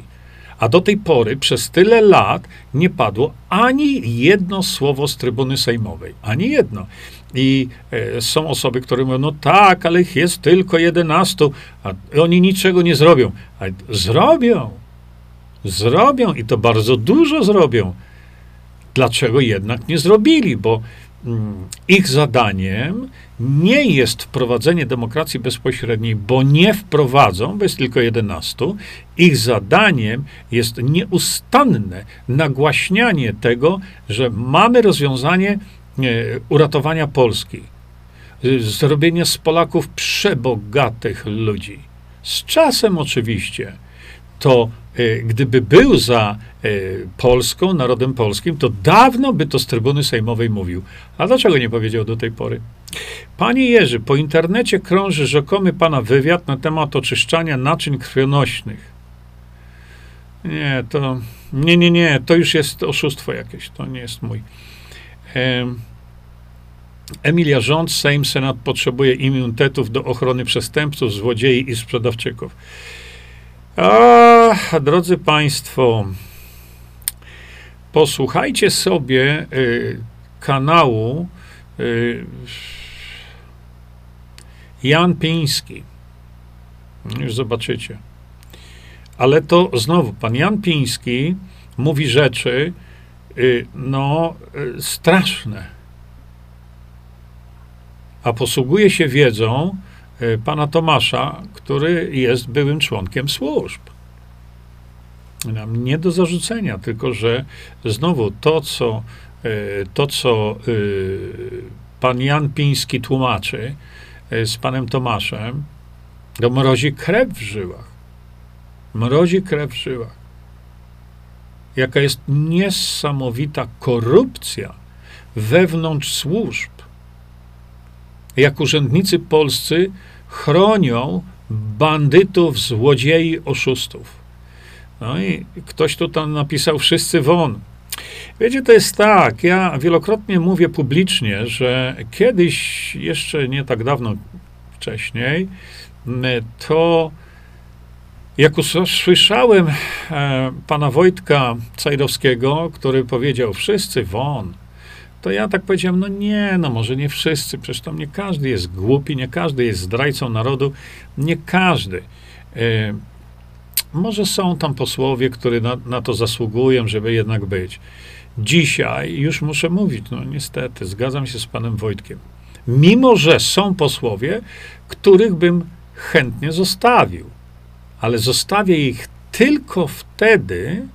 A do tej pory, przez tyle lat, nie padło ani jedno słowo z trybuny sejmowej. Ani jedno. I e, są osoby, które mówią, no tak, ale ich jest tylko 11, a oni niczego nie zrobią. A zrobią. Zrobią i to bardzo dużo zrobią. Dlaczego jednak nie zrobili? Bo mm, ich zadaniem nie jest wprowadzenie demokracji bezpośredniej, bo nie wprowadzą, bo jest tylko 11. Ich zadaniem jest nieustanne nagłaśnianie tego, że mamy rozwiązanie uratowania Polski, zrobienia z Polaków przebogatych ludzi. Z czasem oczywiście to e, gdyby był za e, Polską, narodem polskim, to dawno by to z trybuny sejmowej mówił. A dlaczego nie powiedział do tej pory? Panie Jerzy, po internecie krąży rzekomy pana wywiad na temat oczyszczania naczyń krwionośnych. Nie, to. Nie, nie, nie, to już jest oszustwo jakieś. To nie jest mój. Emilia Rząd, Sejm, Senat potrzebuje immunitetów do ochrony przestępców, złodziei i sprzedawczyków. A, drodzy Państwo, posłuchajcie sobie y, kanału y, Jan Piński. Już zobaczycie. Ale to znowu, pan Jan Piński mówi rzeczy, y, no, y, straszne a posługuje się wiedzą pana Tomasza, który jest byłym członkiem służb. Nam nie do zarzucenia, tylko że znowu to, co, e, to, co e, pan Jan Piński tłumaczy z panem Tomaszem, to mrozi krew w żyłach. Mrozi krew w żyłach. Jaka jest niesamowita korupcja wewnątrz służb jak urzędnicy polscy chronią bandytów, złodziei, oszustów. No i ktoś tu tam napisał wszyscy won. Wiecie, to jest tak, ja wielokrotnie mówię publicznie, że kiedyś, jeszcze nie tak dawno wcześniej, to jak usłyszałem e, pana Wojtka Cajrowskiego, który powiedział wszyscy won, to ja tak powiedziałem, no nie, no może nie wszyscy, przecież tam nie każdy jest głupi, nie każdy jest zdrajcą narodu, nie każdy. E, może są tam posłowie, którzy na, na, to zasługują, żeby jednak być. Dzisiaj już muszę mówić, no niestety, zgadzam się z panem Wojtkiem. Mimo, że są posłowie, których bym chętnie zostawił, ale zostawię ich tylko wtedy,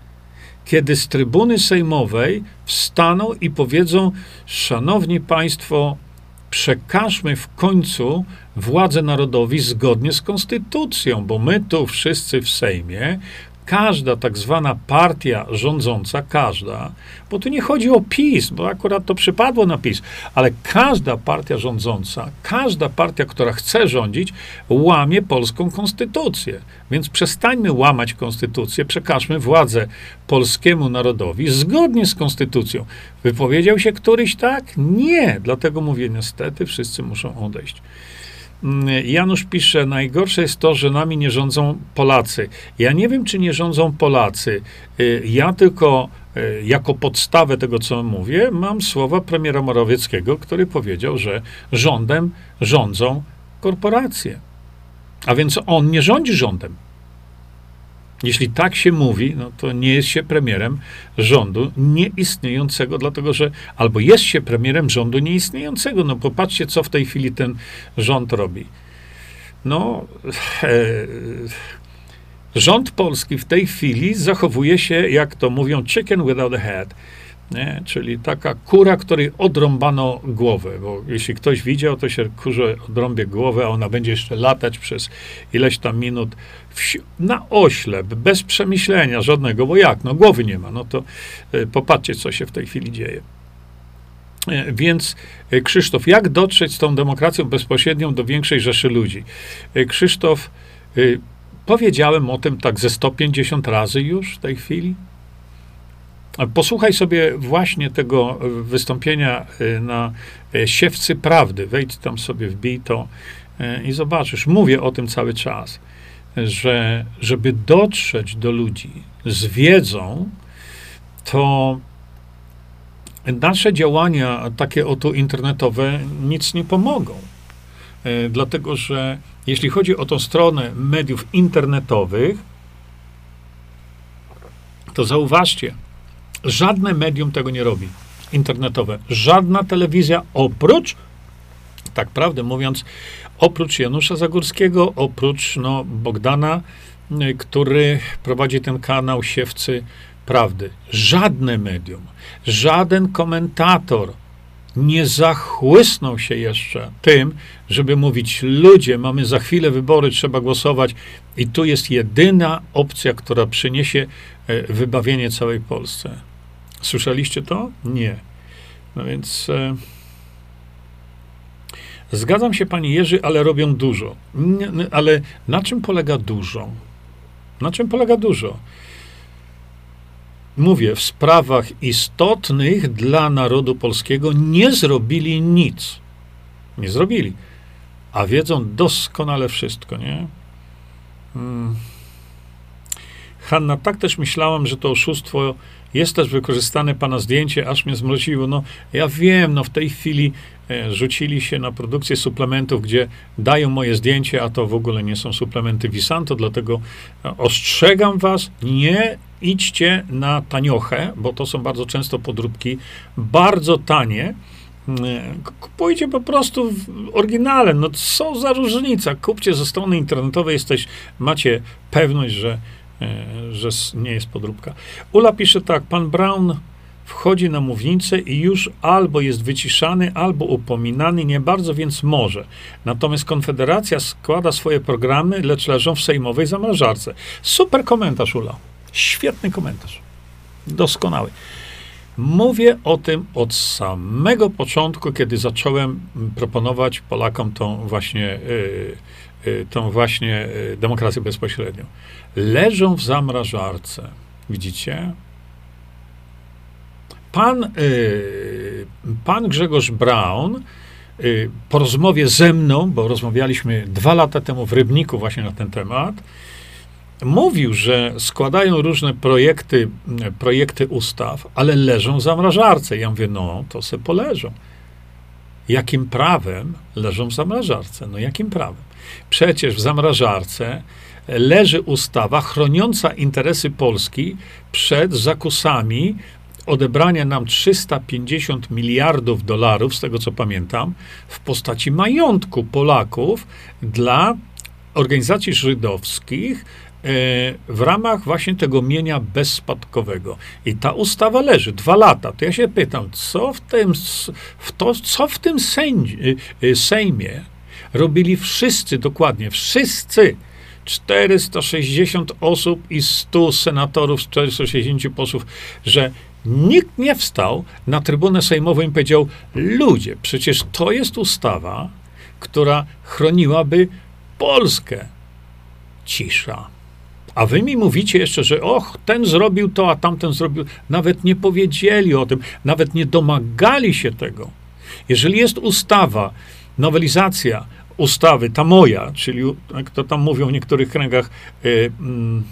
kiedy z trybuny sejmowej wstaną i powiedzą: Szanowni Państwo, przekażmy w końcu władzę narodowi zgodnie z konstytucją, bo my tu wszyscy w Sejmie każda tak zwana partia rządząca, każda, bo tu nie chodzi o PiS, bo akurat to przypadło na PiS, ale każda partia rządząca, każda partia, która chce rządzić, łamie polską konstytucję. Więc przestańmy łamać konstytucję, przekażmy władzę polskiemu narodowi zgodnie z konstytucją. Wypowiedział się któryś tak? Nie. Dlatego mówię, niestety wszyscy muszą odejść. Mm, Janusz pisze, najgorsze jest to, że nami nie rządzą Polacy. Ja nie wiem, czy nie rządzą Polacy. Y, ja tylko y, jako podstawę tego, co mówię, mam słowa premiera Morawieckiego, który powiedział, że rządem rządzą korporacje. A więc on nie rządzi rządem. Jeśli tak się mówi, no to nie jest się premierem rządu nieistniejącego, dlatego że albo jest się premierem rządu nieistniejącego. No popatrzcie, co w tej chwili ten rząd robi. No, e, rząd polski w tej chwili zachowuje się, jak to mówią, chicken without a head. Nie? Czyli taka kura, której odrąbano głowę, bo jeśli ktoś widział, to się kurze odrąbie głowę, a ona będzie jeszcze latać przez ileś tam minut na oślep, bez przemyślenia żadnego, bo jak, no głowy nie ma, no to y, popatrzcie, co się w tej chwili dzieje. E, więc y, Krzysztof, jak dotrzeć z tą demokracją bezpośrednią do większej rzeszy ludzi? Krzysztof, powiedziałem o tym tak ze 150 razy już w tej chwili. Posłuchaj sobie właśnie tego wystąpienia na Siewcy Prawdy. Wejdź tam sobie, wbij to i zobaczysz. Mówię o tym cały czas, że żeby dotrzeć do ludzi, z wiedzą, to nasze działania takie oto internetowe nic nie pomogą. E, dlatego, że jeśli chodzi o tą stronę mediów internetowych, to zauważcie, żadne medium tego nie robi internetowe. Żadna telewizja oprócz, tak prawdę mówiąc, oprócz Janusza Zagórskiego, oprócz no, Bogdana, y, który prowadzi ten kanał Siewcy Prawdy. Żadne medium, żaden komentator nie zachłysnął się jeszcze tym, żeby mówić: Ludzie, mamy za chwilę wybory, trzeba głosować, i tu jest jedyna opcja, która przyniesie e, wybawienie całej Polsce. Słyszeliście to? Nie. No więc. E, zgadzam się, panie Jerzy, ale robią dużo. Ale na czym polega dużo? Na czym polega dużo? Mówię, w sprawach istotnych dla narodu polskiego nie zrobili nic. Nie zrobili. A wiedzą doskonale wszystko, nie? Hmm. Hanna, tak też myślałam, że to oszustwo jest też wykorzystane pana zdjęcie, aż mnie zmroziło. No, ja wiem, no w tej chwili rzucili się na produkcję suplementów, gdzie dają moje zdjęcie, a to w ogóle nie są suplementy Visanto, dlatego e, ostrzegam was, nie idźcie na taniochę, bo to są bardzo często podróbki, bardzo tanie. E, kupujcie po prostu w oryginale. No co za różnica? Kupcie ze strony internetowej, jesteś, macie pewność, że E, że nie jest podróbka. Ula pisze tak, pan Brown wchodzi na mównicę i już albo jest wyciszany, albo upominany, nie bardzo więc może. Natomiast Konfederacja składa swoje programy, lecz leżą w sejmowej zamrażarce. Super komentarz, Ula. Świetny komentarz. Doskonały. Mówię o tym od samego początku, kiedy zacząłem proponować Polakom tą właśnie, yy, yy, tą właśnie yy, demokrację bezpośrednią leżą w zamrażarce. Widzicie? Pan, y, pan Grzegorz Braun y, po rozmowie ze mną, bo rozmawialiśmy dwa lata temu w Rybniku właśnie na ten temat, mówił, że składają różne projekty, projekty ustaw, ale leżą w zamrażarce. Ja mówię, no, to se poleżą. Jakim prawem leżą w zamrażarce? No jakim prawem? Przecież w zamrażarce leży ustawa chroniąca interesy Polski przed zakusami odebrania nam 350 miliardów dolarów, z tego co pamiętam, w postaci majątku Polaków dla organizacji żydowskich e, w ramach właśnie tego mienia bezspadkowego. I ta ustawa leży dwa lata. To ja się pytam, co w tym, w to, co w tym sędzi, e, Sejmie robili wszyscy, dokładnie wszyscy 460 osób i 100 senatorów, 460 posłów, że nikt nie wstał na trybunę sejmową i powiedział: Ludzie, przecież to jest ustawa, która chroniłaby Polskę. Cisza. A wy mi mówicie jeszcze, że och, ten zrobił to, a tamten zrobił. Nawet nie powiedzieli o tym, nawet nie domagali się tego. Jeżeli jest ustawa, nowelizacja ustawy, ta moja, czyli jak to tam mówią w niektórych kręgach, y, mm,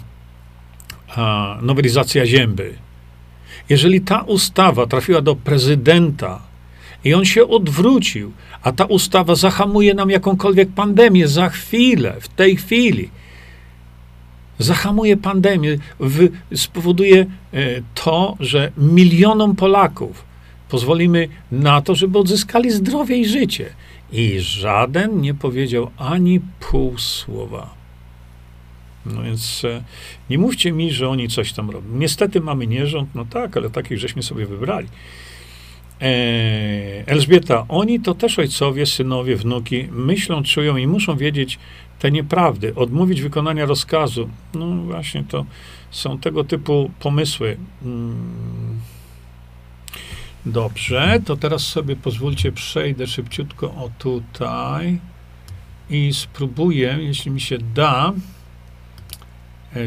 a, nowelizacja zięby. Jeżeli ta ustawa trafiła do prezydenta i on się odwrócił, a ta ustawa zahamuje nam jakąkolwiek pandemię za chwilę, w tej chwili, zahamuje pandemię, spowoduje y, to, że milionom Polaków pozwolimy na to, żeby odzyskali zdrowie i życie. I żaden nie powiedział ani pół słowa. No więc e, nie mówcie mi, że oni coś tam robią. Niestety mamy nierząd, no tak, ale takich żeśmy sobie wybrali. E, Elżbieta, oni to też ojcowie, synowie, wnuki, myślą, czują i muszą wiedzieć te nieprawdy, odmówić wykonania rozkazu. No właśnie, to są tego typu pomysły. Hmm Dobrze, to teraz sobie pozwólcie, przejdę szybciutko o tutaj i spróbuję, jeśli mi się da,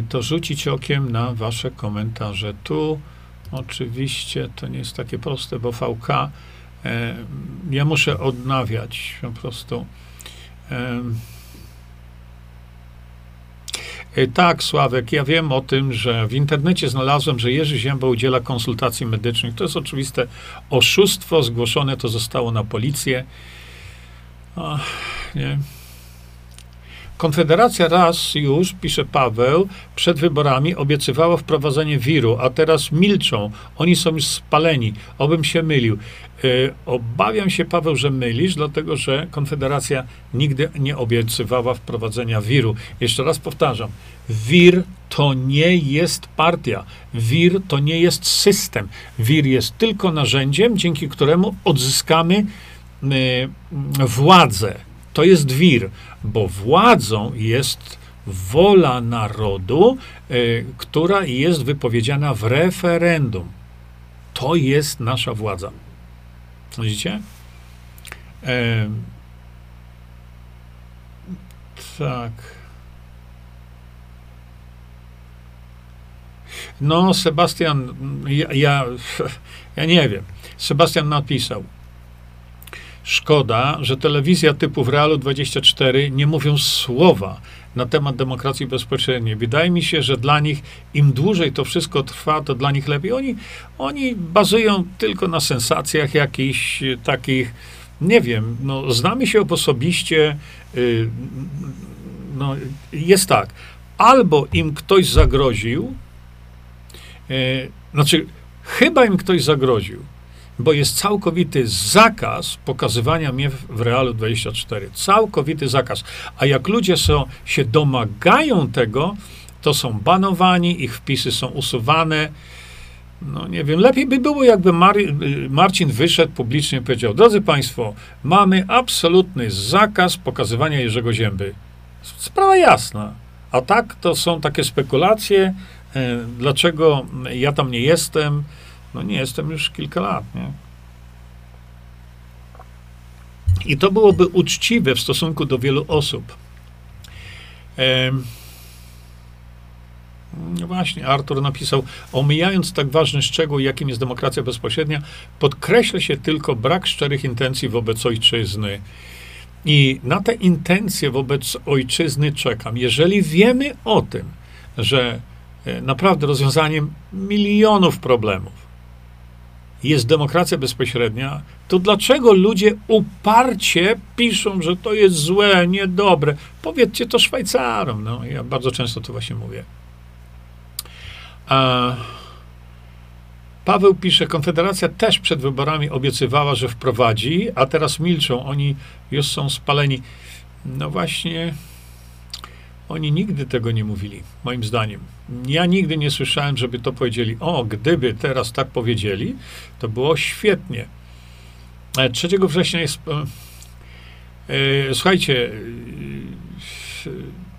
to rzucić okiem na wasze komentarze. Tu oczywiście to nie jest takie proste, bo VK e, ja muszę odnawiać po prostu. E, E, tak, Sławek, ja wiem o tym, że w internecie znalazłem, że Jerzy Zięba udziela konsultacji medycznych. To jest oczywiste oszustwo, zgłoszone to zostało na policję. Ach, nie. Konfederacja raz już, pisze Paweł, przed wyborami obiecywała wprowadzenie wiru, a teraz milczą. Oni są już spaleni. Obym się mylił. Yy, obawiam się, Paweł, że mylisz, dlatego że Konfederacja nigdy nie obiecywała wprowadzenia wiru. Jeszcze raz powtarzam. Wir to nie jest partia. Wir to nie jest system. Wir jest tylko narzędziem, dzięki któremu odzyskamy yy, władzę to jest wir, bo władzą jest wola narodu, y, która jest wypowiedziana w referendum. To jest nasza władza. Widzicie? E, tak. No, Sebastian, ja, ja, (laughs) ja nie wiem. Sebastian napisał. Szkoda, że telewizja typu w Realu 24 nie mówią słowa na temat demokracji bezpośredniej. Wydaje mi się, że dla nich im dłużej to wszystko trwa, to dla nich lepiej. Oni, oni bazują tylko na sensacjach jakichś takich, nie wiem, no, znamy się osobiście, yy, no, jest tak, albo im ktoś zagroził, yy, znaczy, chyba im ktoś zagroził, bo jest całkowity zakaz pokazywania mnie w Realu 24. Całkowity zakaz. A jak ludzie są, się domagają tego, to są banowani, ich wpisy są usuwane. No nie wiem, lepiej by było, jakby Mar Marcin wyszedł publicznie i powiedział: Drodzy Państwo, mamy absolutny zakaz pokazywania Jerzego Zięby. Sprawa jasna. A tak to są takie spekulacje, e, dlaczego ja tam nie jestem. No nie jestem już kilka lat, nie? I to byłoby uczciwe w stosunku do wielu osób. No właśnie, Artur napisał, omijając tak ważny szczegół, jakim jest demokracja bezpośrednia, podkreśla się tylko brak szczerych intencji wobec ojczyzny. I na te intencje wobec ojczyzny czekam. Jeżeli wiemy o tym, że e, naprawdę rozwiązaniem milionów problemów jest demokracja bezpośrednia, to dlaczego ludzie uparcie piszą, że to jest złe, niedobre? Powiedzcie to Szwajcarom. No, ja bardzo często to właśnie mówię. Paweł pisze, Konfederacja też przed wyborami obiecywała, że wprowadzi, a teraz milczą. Oni już są spaleni. No właśnie, oni nigdy tego nie mówili, moim zdaniem. Ja nigdy nie słyszałem, żeby to powiedzieli. O, gdyby teraz tak powiedzieli, to było świetnie. 3 e, września jest. E, e, słuchajcie,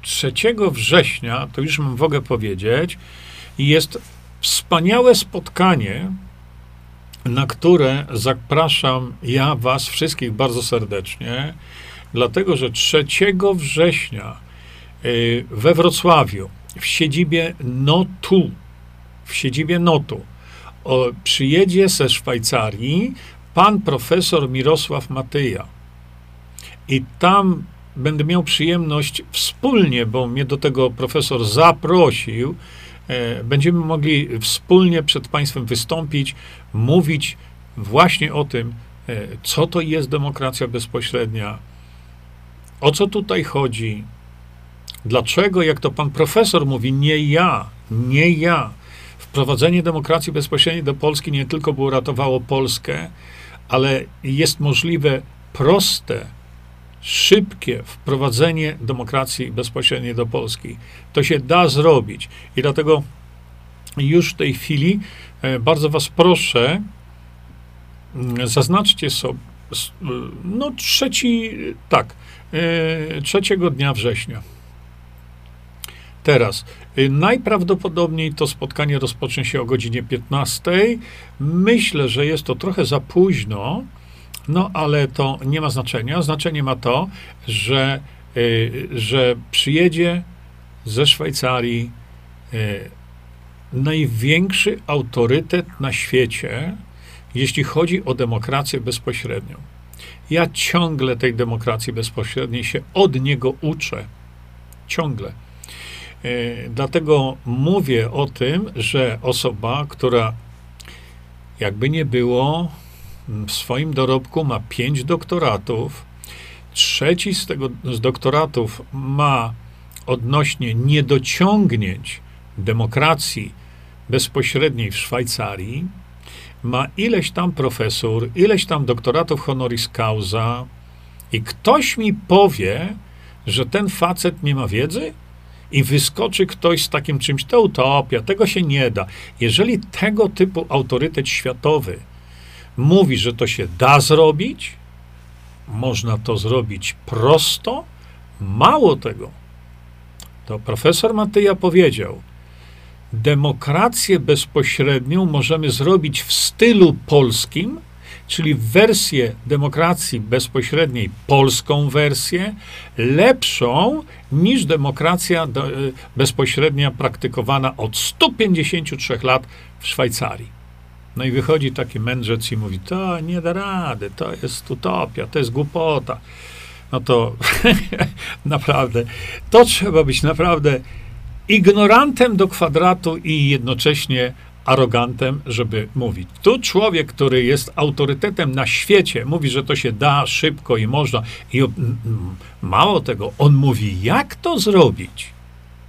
3 września, to już mogę powiedzieć, jest wspaniałe spotkanie, na które zapraszam ja Was wszystkich bardzo serdecznie, dlatego że 3 września we Wrocławiu w siedzibie NOTU, w siedzibie NOTU, o, przyjedzie ze Szwajcarii pan profesor Mirosław Matyja. I tam będę miał przyjemność wspólnie, bo mnie do tego profesor zaprosił, e, będziemy mogli wspólnie przed Państwem wystąpić, mówić właśnie o tym, e, co to jest demokracja bezpośrednia, o co tutaj chodzi, Dlaczego, jak to pan profesor mówi, nie ja, nie ja. Wprowadzenie demokracji bezpośredniej do Polski nie tylko by uratowało Polskę, ale jest możliwe proste, szybkie wprowadzenie demokracji bezpośredniej do Polski. To się da zrobić. I dlatego już w tej chwili e, bardzo was proszę, mm, zaznaczcie sobie, no trzeci, tak, e, trzeciego dnia września. Teraz, y, najprawdopodobniej to spotkanie rozpocznie się o godzinie 15. Myślę, że jest to trochę za późno, no ale to nie ma znaczenia. Znaczenie ma to, że, y, że przyjedzie ze Szwajcarii y, największy autorytet na świecie, jeśli chodzi o demokrację bezpośrednią. Ja ciągle tej demokracji bezpośredniej się od niego uczę. Ciągle. Dlatego mówię o tym, że osoba, która jakby nie było, w swoim dorobku ma pięć doktoratów, trzeci z tego z doktoratów ma odnośnie niedociągnięć demokracji bezpośredniej w Szwajcarii, ma ileś tam profesor, ileś tam doktoratów honoris causa i ktoś mi powie, że ten facet nie ma wiedzy i wyskoczy ktoś z takim czymś, to utopia, tego się nie da. Jeżeli tego typu autorytet światowy mówi, że to się da zrobić, można to zrobić prosto, mało tego, to profesor Matyja powiedział, demokrację bezpośrednią możemy zrobić w stylu polskim, czyli wersję demokracji bezpośredniej, polską wersję, lepszą niż demokracja y, bezpośrednia praktykowana od 153 lat w Szwajcarii. No i wychodzi taki mędrzec i mówi, to nie da rady, to jest utopia, to jest głupota. No to (laughs) naprawdę, to trzeba być naprawdę ignorantem do kwadratu i jednocześnie arogantem, żeby mówić. Tu człowiek, który jest autorytetem na świecie, mówi, że to się da szybko i można. I mało tego, on mówi, jak to zrobić.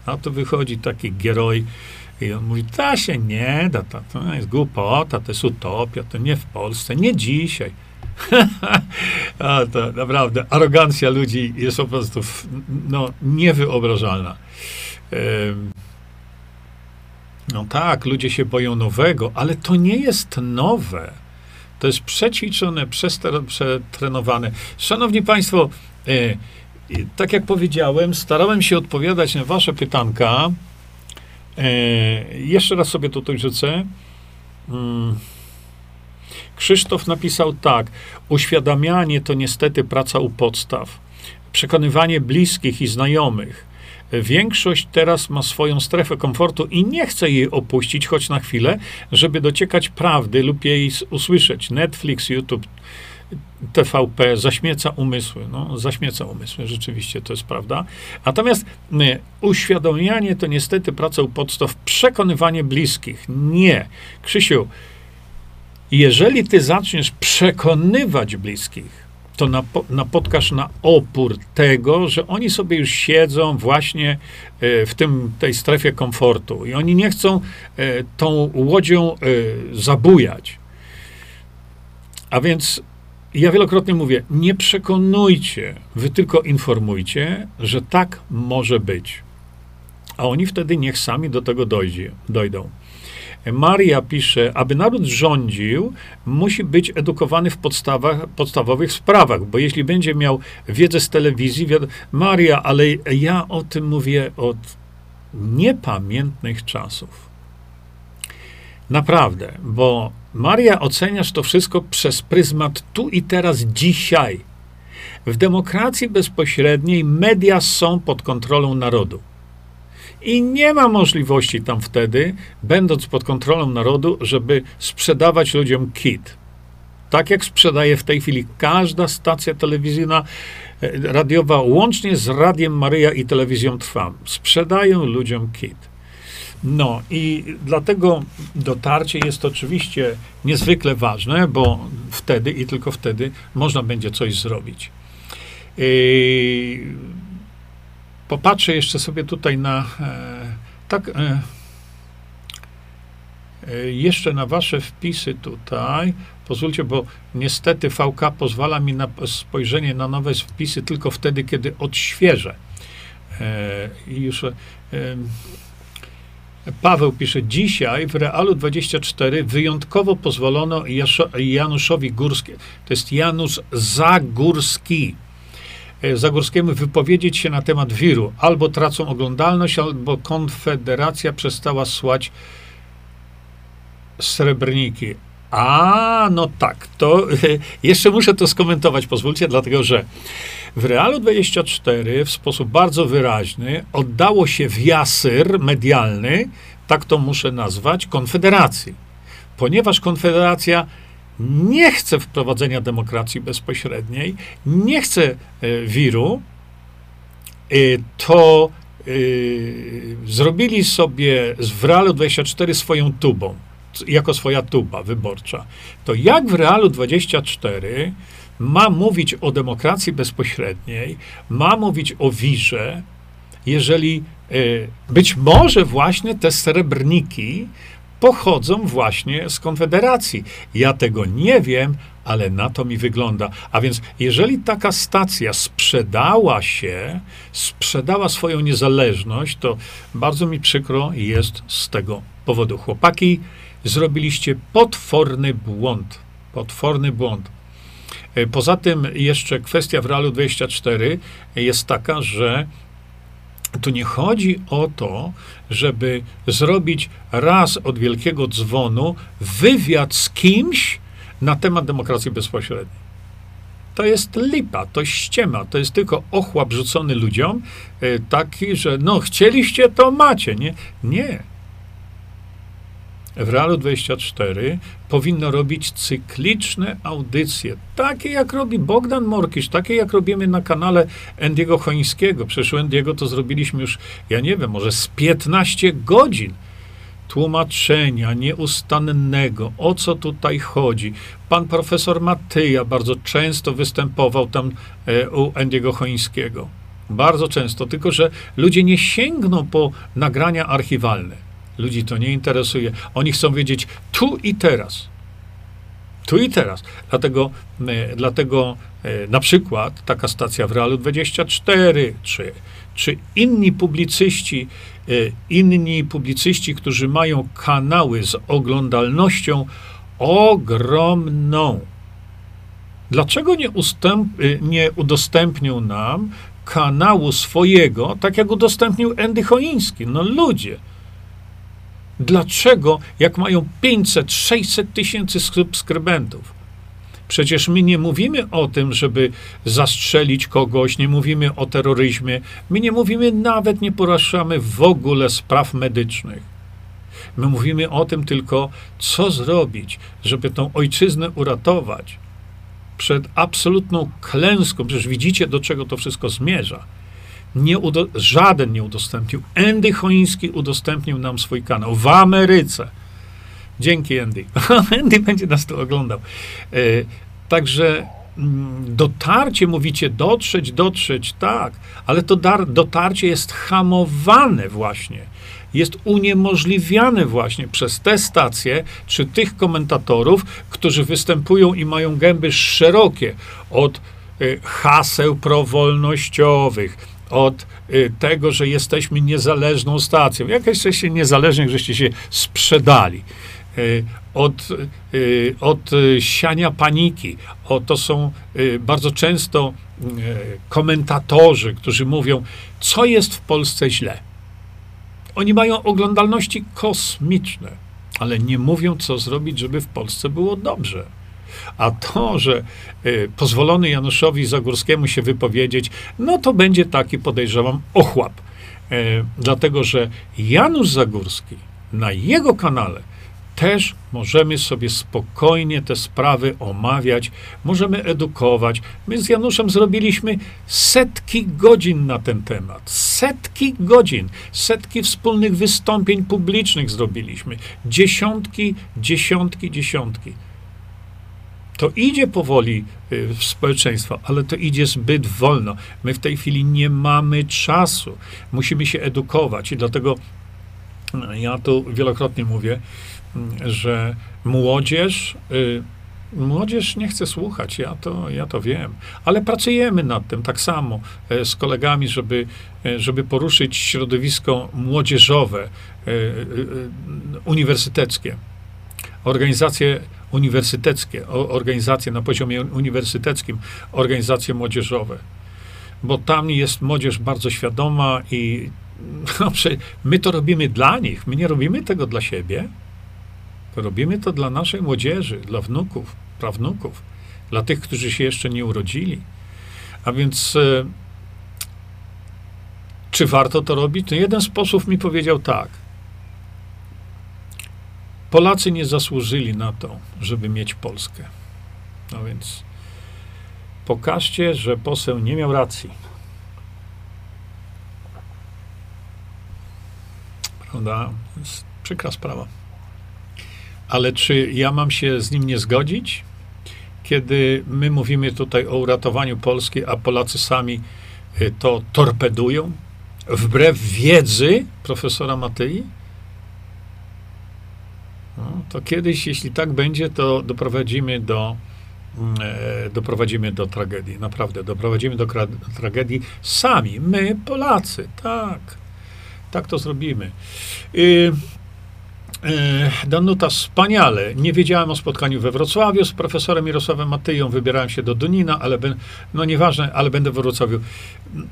A to wychodzi taki geroj i on mówi, to się nie da, to, to jest głupota, to jest utopia, to nie w Polsce, nie dzisiaj. (laughs) A to naprawdę, arogancja ludzi jest po prostu no, niewyobrażalna. No tak, ludzie się boją nowego, ale to nie jest nowe. To jest przećwiczone, przetrenowane. Szanowni Państwo, e, tak jak powiedziałem, starałem się odpowiadać na Wasze pytanka. E, jeszcze raz sobie tutaj rzucę. Mm. Krzysztof napisał tak: Uświadamianie to niestety praca u podstaw. Przekonywanie bliskich i znajomych Większość teraz ma swoją strefę komfortu i nie chce jej opuścić, choć na chwilę, żeby dociekać prawdy lub jej usłyszeć. Netflix, YouTube, TVP zaśmieca umysły. No, zaśmieca umysły, rzeczywiście to jest prawda. Natomiast nie, uświadamianie to niestety praca u podstaw, przekonywanie bliskich. Nie. Krzysiu, jeżeli ty zaczniesz przekonywać bliskich, to napotkasz na opór tego, że oni sobie już siedzą właśnie e, w tym, tej strefie komfortu i oni nie chcą e, tą łodzią e, zabujać. A więc ja wielokrotnie mówię, nie przekonujcie, wy tylko informujcie, że tak może być. A oni wtedy niech sami do tego dojdzie, dojdą. Maria pisze, aby naród rządził, musi być edukowany w podstawach, podstawowych sprawach, bo jeśli będzie miał wiedzę z telewizji, wiad- Maria, ale ja o tym mówię od niepamiętnych czasów. Naprawdę, bo Maria, oceniasz to wszystko przez pryzmat tu i teraz, dzisiaj. W demokracji bezpośredniej media są pod kontrolą narodu. I nie ma możliwości tam wtedy, będąc pod kontrolą narodu, żeby sprzedawać ludziom kit. Tak jak sprzedaje w tej chwili każda stacja telewizyjna, e, radiowa, łącznie z Radiem Maryja i Telewizją Trwam. Sprzedają ludziom kit. No i dlatego dotarcie jest oczywiście niezwykle ważne, bo wtedy i tylko wtedy można będzie coś zrobić. Yy, popatrzę jeszcze sobie tutaj na e, tak e, e, jeszcze na wasze wpisy tutaj. Pozwólcie, bo niestety VK pozwala mi na spojrzenie na nowe wpisy tylko wtedy, kiedy odświeżę. I już Paweł pisze, dzisiaj w Realu 24 wyjątkowo pozwolono Januszowi Górskie, to jest Janusz Zagórski, Zagórskiemu wypowiedzieć się na temat wiru. Albo tracą oglądalność, albo Konfederacja przestała słać srebrniki. A, no tak, to (laughs) jeszcze muszę to skomentować, pozwólcie, dlatego że w Realu 24 w sposób bardzo wyraźny oddało się w medialny, tak to muszę nazwać, Konfederacji. Ponieważ Konfederacja nie chce wprowadzenia demokracji bezpośredniej, nie chce e, wiru, e, to yy, zrobili sobie w Realu 24 swoją tubą, jako swoja tuba wyborcza, to jak w Realu 24 ma mówić o demokracji bezpośredniej, ma mówić o wirze, jeżeli y, być może właśnie te srebrniki pochodzą właśnie z Konfederacji. Ja tego nie wiem, ale na to mi wygląda. A więc, jeżeli taka stacja sprzedała się, sprzedała swoją niezależność, to bardzo mi przykro jest z tego powodu. Chłopaki, zrobiliście potworny błąd. Potworny błąd. E, poza tym jeszcze kwestia w Realu 24 jest taka, że tu nie chodzi o to, żeby zrobić raz od wielkiego dzwonu wywiad z kimś na temat demokracji bezpośredniej. To jest lipa, to ściema, to jest tylko ochłap rzucony ludziom, e, taki, że no chcieliście, to macie, nie? Nie w Realu 24 powinno robić cykliczne audycje, takie jak robi Bogdan Morkisz, takie jak robimy na kanale Endiego Chońskiego. Przecież Endiego to zrobiliśmy już, ja nie wiem, może z 15 godzin tłumaczenia nieustannego, o co tutaj chodzi. Pan profesor Matyja bardzo często występował tam e, u Endiego Chońskiego. Bardzo często, tylko że ludzie nie sięgną po nagrania archiwalne. Ludzi to nie interesuje. Oni chcą wiedzieć tu i teraz. Tu i teraz. Dlatego, e, dlatego e, na przykład taka stacja w Realu 24, czy, czy inni publicyści, e, inni publicyści, którzy mają kanały z oglądalnością ogromną. Dlaczego nie, ustęp, nie udostępnią nam kanału swojego, tak jak udostępnił Andy Choiński? No ludzie. Dlaczego, jak mają 500, 600 tysięcy subskrybentów? Przecież my nie mówimy o tym, żeby zastrzelić kogoś, nie mówimy o terroryzmie, my nie mówimy, nawet nie poruszamy w ogóle spraw medycznych. My mówimy o tym tylko, co zrobić, żeby tą ojczyznę uratować przed absolutną klęską. Przecież widzicie, do czego to wszystko zmierza nie udo- żaden nie udostępnił. Andy Choiński udostępnił nam swój kanał w Ameryce. Dzięki Andy. (laughs) Andy będzie nas tu oglądał. E, także mm, dotarcie, mówicie, dotrzeć, dotrzeć, tak, ale to dar, dotarcie jest hamowane właśnie, jest uniemożliwiane właśnie przez te stacje, czy tych komentatorów, którzy występują i mają gęby szerokie od y, haseł prowolnościowych, od y, tego, że jesteśmy niezależną stacją. Jak jesteście niezależni, żeście się sprzedali. Y, od, y, od siania paniki. O, to są bardzo często komentatorzy, którzy mówią, co jest w Polsce źle. Oni mają oglądalności kosmiczne, ale nie mówią, co zrobić, żeby w Polsce było dobrze. A to, że y, pozwolony Januszowi Zagórskiemu się wypowiedzieć, no to będzie taki, podejrzewam, ochłap. Y, dlatego, że Janusz Zagórski na jego kanale też możemy sobie spokojnie te sprawy omawiać, możemy edukować. My z Januszem zrobiliśmy setki godzin na ten temat. Setki godzin, setki wspólnych wystąpień publicznych zrobiliśmy. Dziesiątki, dziesiątki, dziesiątki. To idzie powoli y, w społeczeństwo, ale to idzie zbyt wolno. My w tej chwili nie mamy czasu. Musimy się edukować i dlatego no, ja tu wielokrotnie mówię, mm, że młodzież, y, młodzież nie chce słuchać, ja to, ja to wiem, ale pracujemy nad tym tak samo y, z kolegami, żeby, żeby poruszyć środowisko młodzieżowe, uniwersyteckie. Organizacje uniwersyteckie, organizacje na poziomie uniwersyteckim, organizacje młodzieżowe. Bo tam jest młodzież bardzo świadoma i (laughs) no, my to robimy dla nich, my nie robimy tego dla siebie. Robimy to dla naszej młodzieży, dla wnuków, prawnuków, dla tych, którzy się jeszcze nie urodzili. A więc e, czy warto to robić? No jeden sposób mi powiedział tak – Polacy nie zasłużyli na to, żeby mieć Polskę. No więc pokażcie, że poseł nie miał racji. prawda? Jest przykra sprawa. Ale czy ja mam się z nim nie zgodzić? Kiedy my mówimy tutaj o uratowaniu Polski, a Polacy sami y, to torpedują, wbrew wiedzy profesora Matyi, no, to kiedyś, jeśli tak będzie, to doprowadzimy do, mm, e, doprowadzimy do tragedii. Naprawdę, doprowadzimy do tragedii sami, my, Polacy. Tak, tak to zrobimy. Y, e, Danuta, wspaniale. Nie wiedziałem o spotkaniu we Wrocławiu z profesorem Mirosławem Matyją. Wybierałem się do Dunina, ale ben, no nieważne, ale będę w Wrocławiu.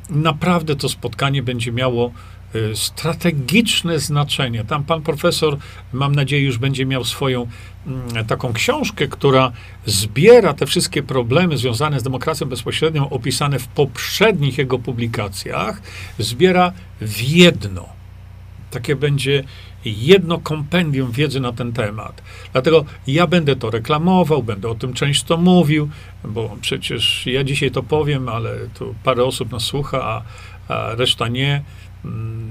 Naprawdę to spotkanie będzie miało y, strategiczne znaczenie. Tam pan profesor, mam nadzieję, już będzie miał swoją mm, taką książkę, która zbiera te wszystkie problemy związane z demokracją bezpośrednią, opisane w poprzednich jego publikacjach, zbiera w jedno. Takie będzie jedno kompendium wiedzy na ten temat. Dlatego ja będę to reklamował, będę o tym często mówił, bo przecież ja dzisiaj to powiem, ale tu parę osób nas słucha, a, a reszta nie. Mm,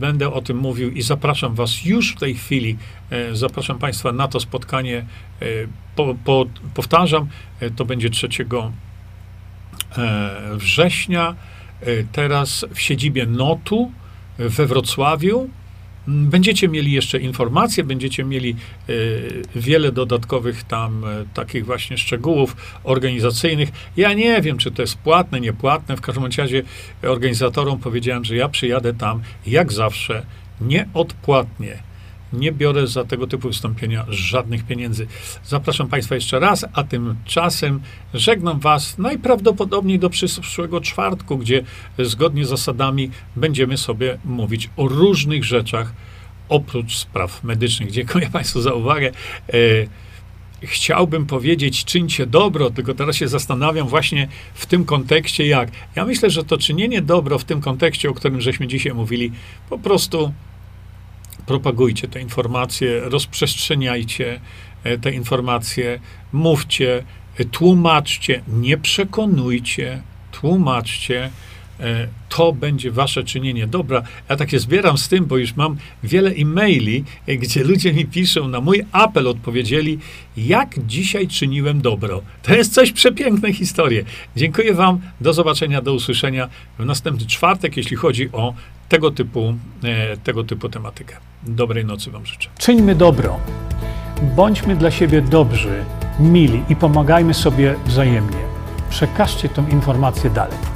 Będę o tym mówił i zapraszam Was już w tej chwili. e, Zapraszam Państwa na to spotkanie. e, Po, po, powtarzam, e, to będzie 3 e, września. Teraz w siedzibie NOTU we Wrocławiu. Mm, Będziecie mieli jeszcze informacje, będziecie mieli e, wiele dodatkowych tam e, takich właśnie szczegółów organizacyjnych. Ja nie wiem, czy to jest płatne, niepłatne. W każdym razie organizatorom powiedziałem, że ja przyjadę tam jak zawsze nieodpłatnie. Nie biorę za tego typu wystąpienia żadnych pieniędzy. Zapraszam Państwa jeszcze raz, a tymczasem żegnam Was najprawdopodobniej do przyszłego czwartku, gdzie zgodnie z zasadami będziemy sobie mówić o różnych rzeczach oprócz spraw medycznych. Dziękuję (laughs) Państwu za uwagę. E, Chciałbym powiedzieć, czyńcie dobro, tylko teraz się zastanawiam właśnie w tym kontekście jak. Ja myślę, że to czynienie dobro w tym kontekście, o którym żeśmy dzisiaj mówili, po prostu propagujcie te informacje, rozprzestrzeniajcie e, te informacje, mówcie, e, tłumaczcie, nie przekonujcie, tłumaczcie. E, To będzie wasze czynienie dobra. Ja tak się zbieram z tym, bo już mam wiele e-maili, e, gdzie ludzie mi piszą, na mój apel odpowiedzieli, jak dzisiaj czyniłem dobro. To jest coś przepięknej historii. Dziękuję wam, do zobaczenia, do usłyszenia w następny czwartek, jeśli chodzi o tego typu, e, tego typu tematykę. Dobrej nocy wam życzę. Czyńmy dobro. Bądźmy dla siebie dobrzy, mili i pomagajmy sobie wzajemnie. Przekażcie tę informację dalej.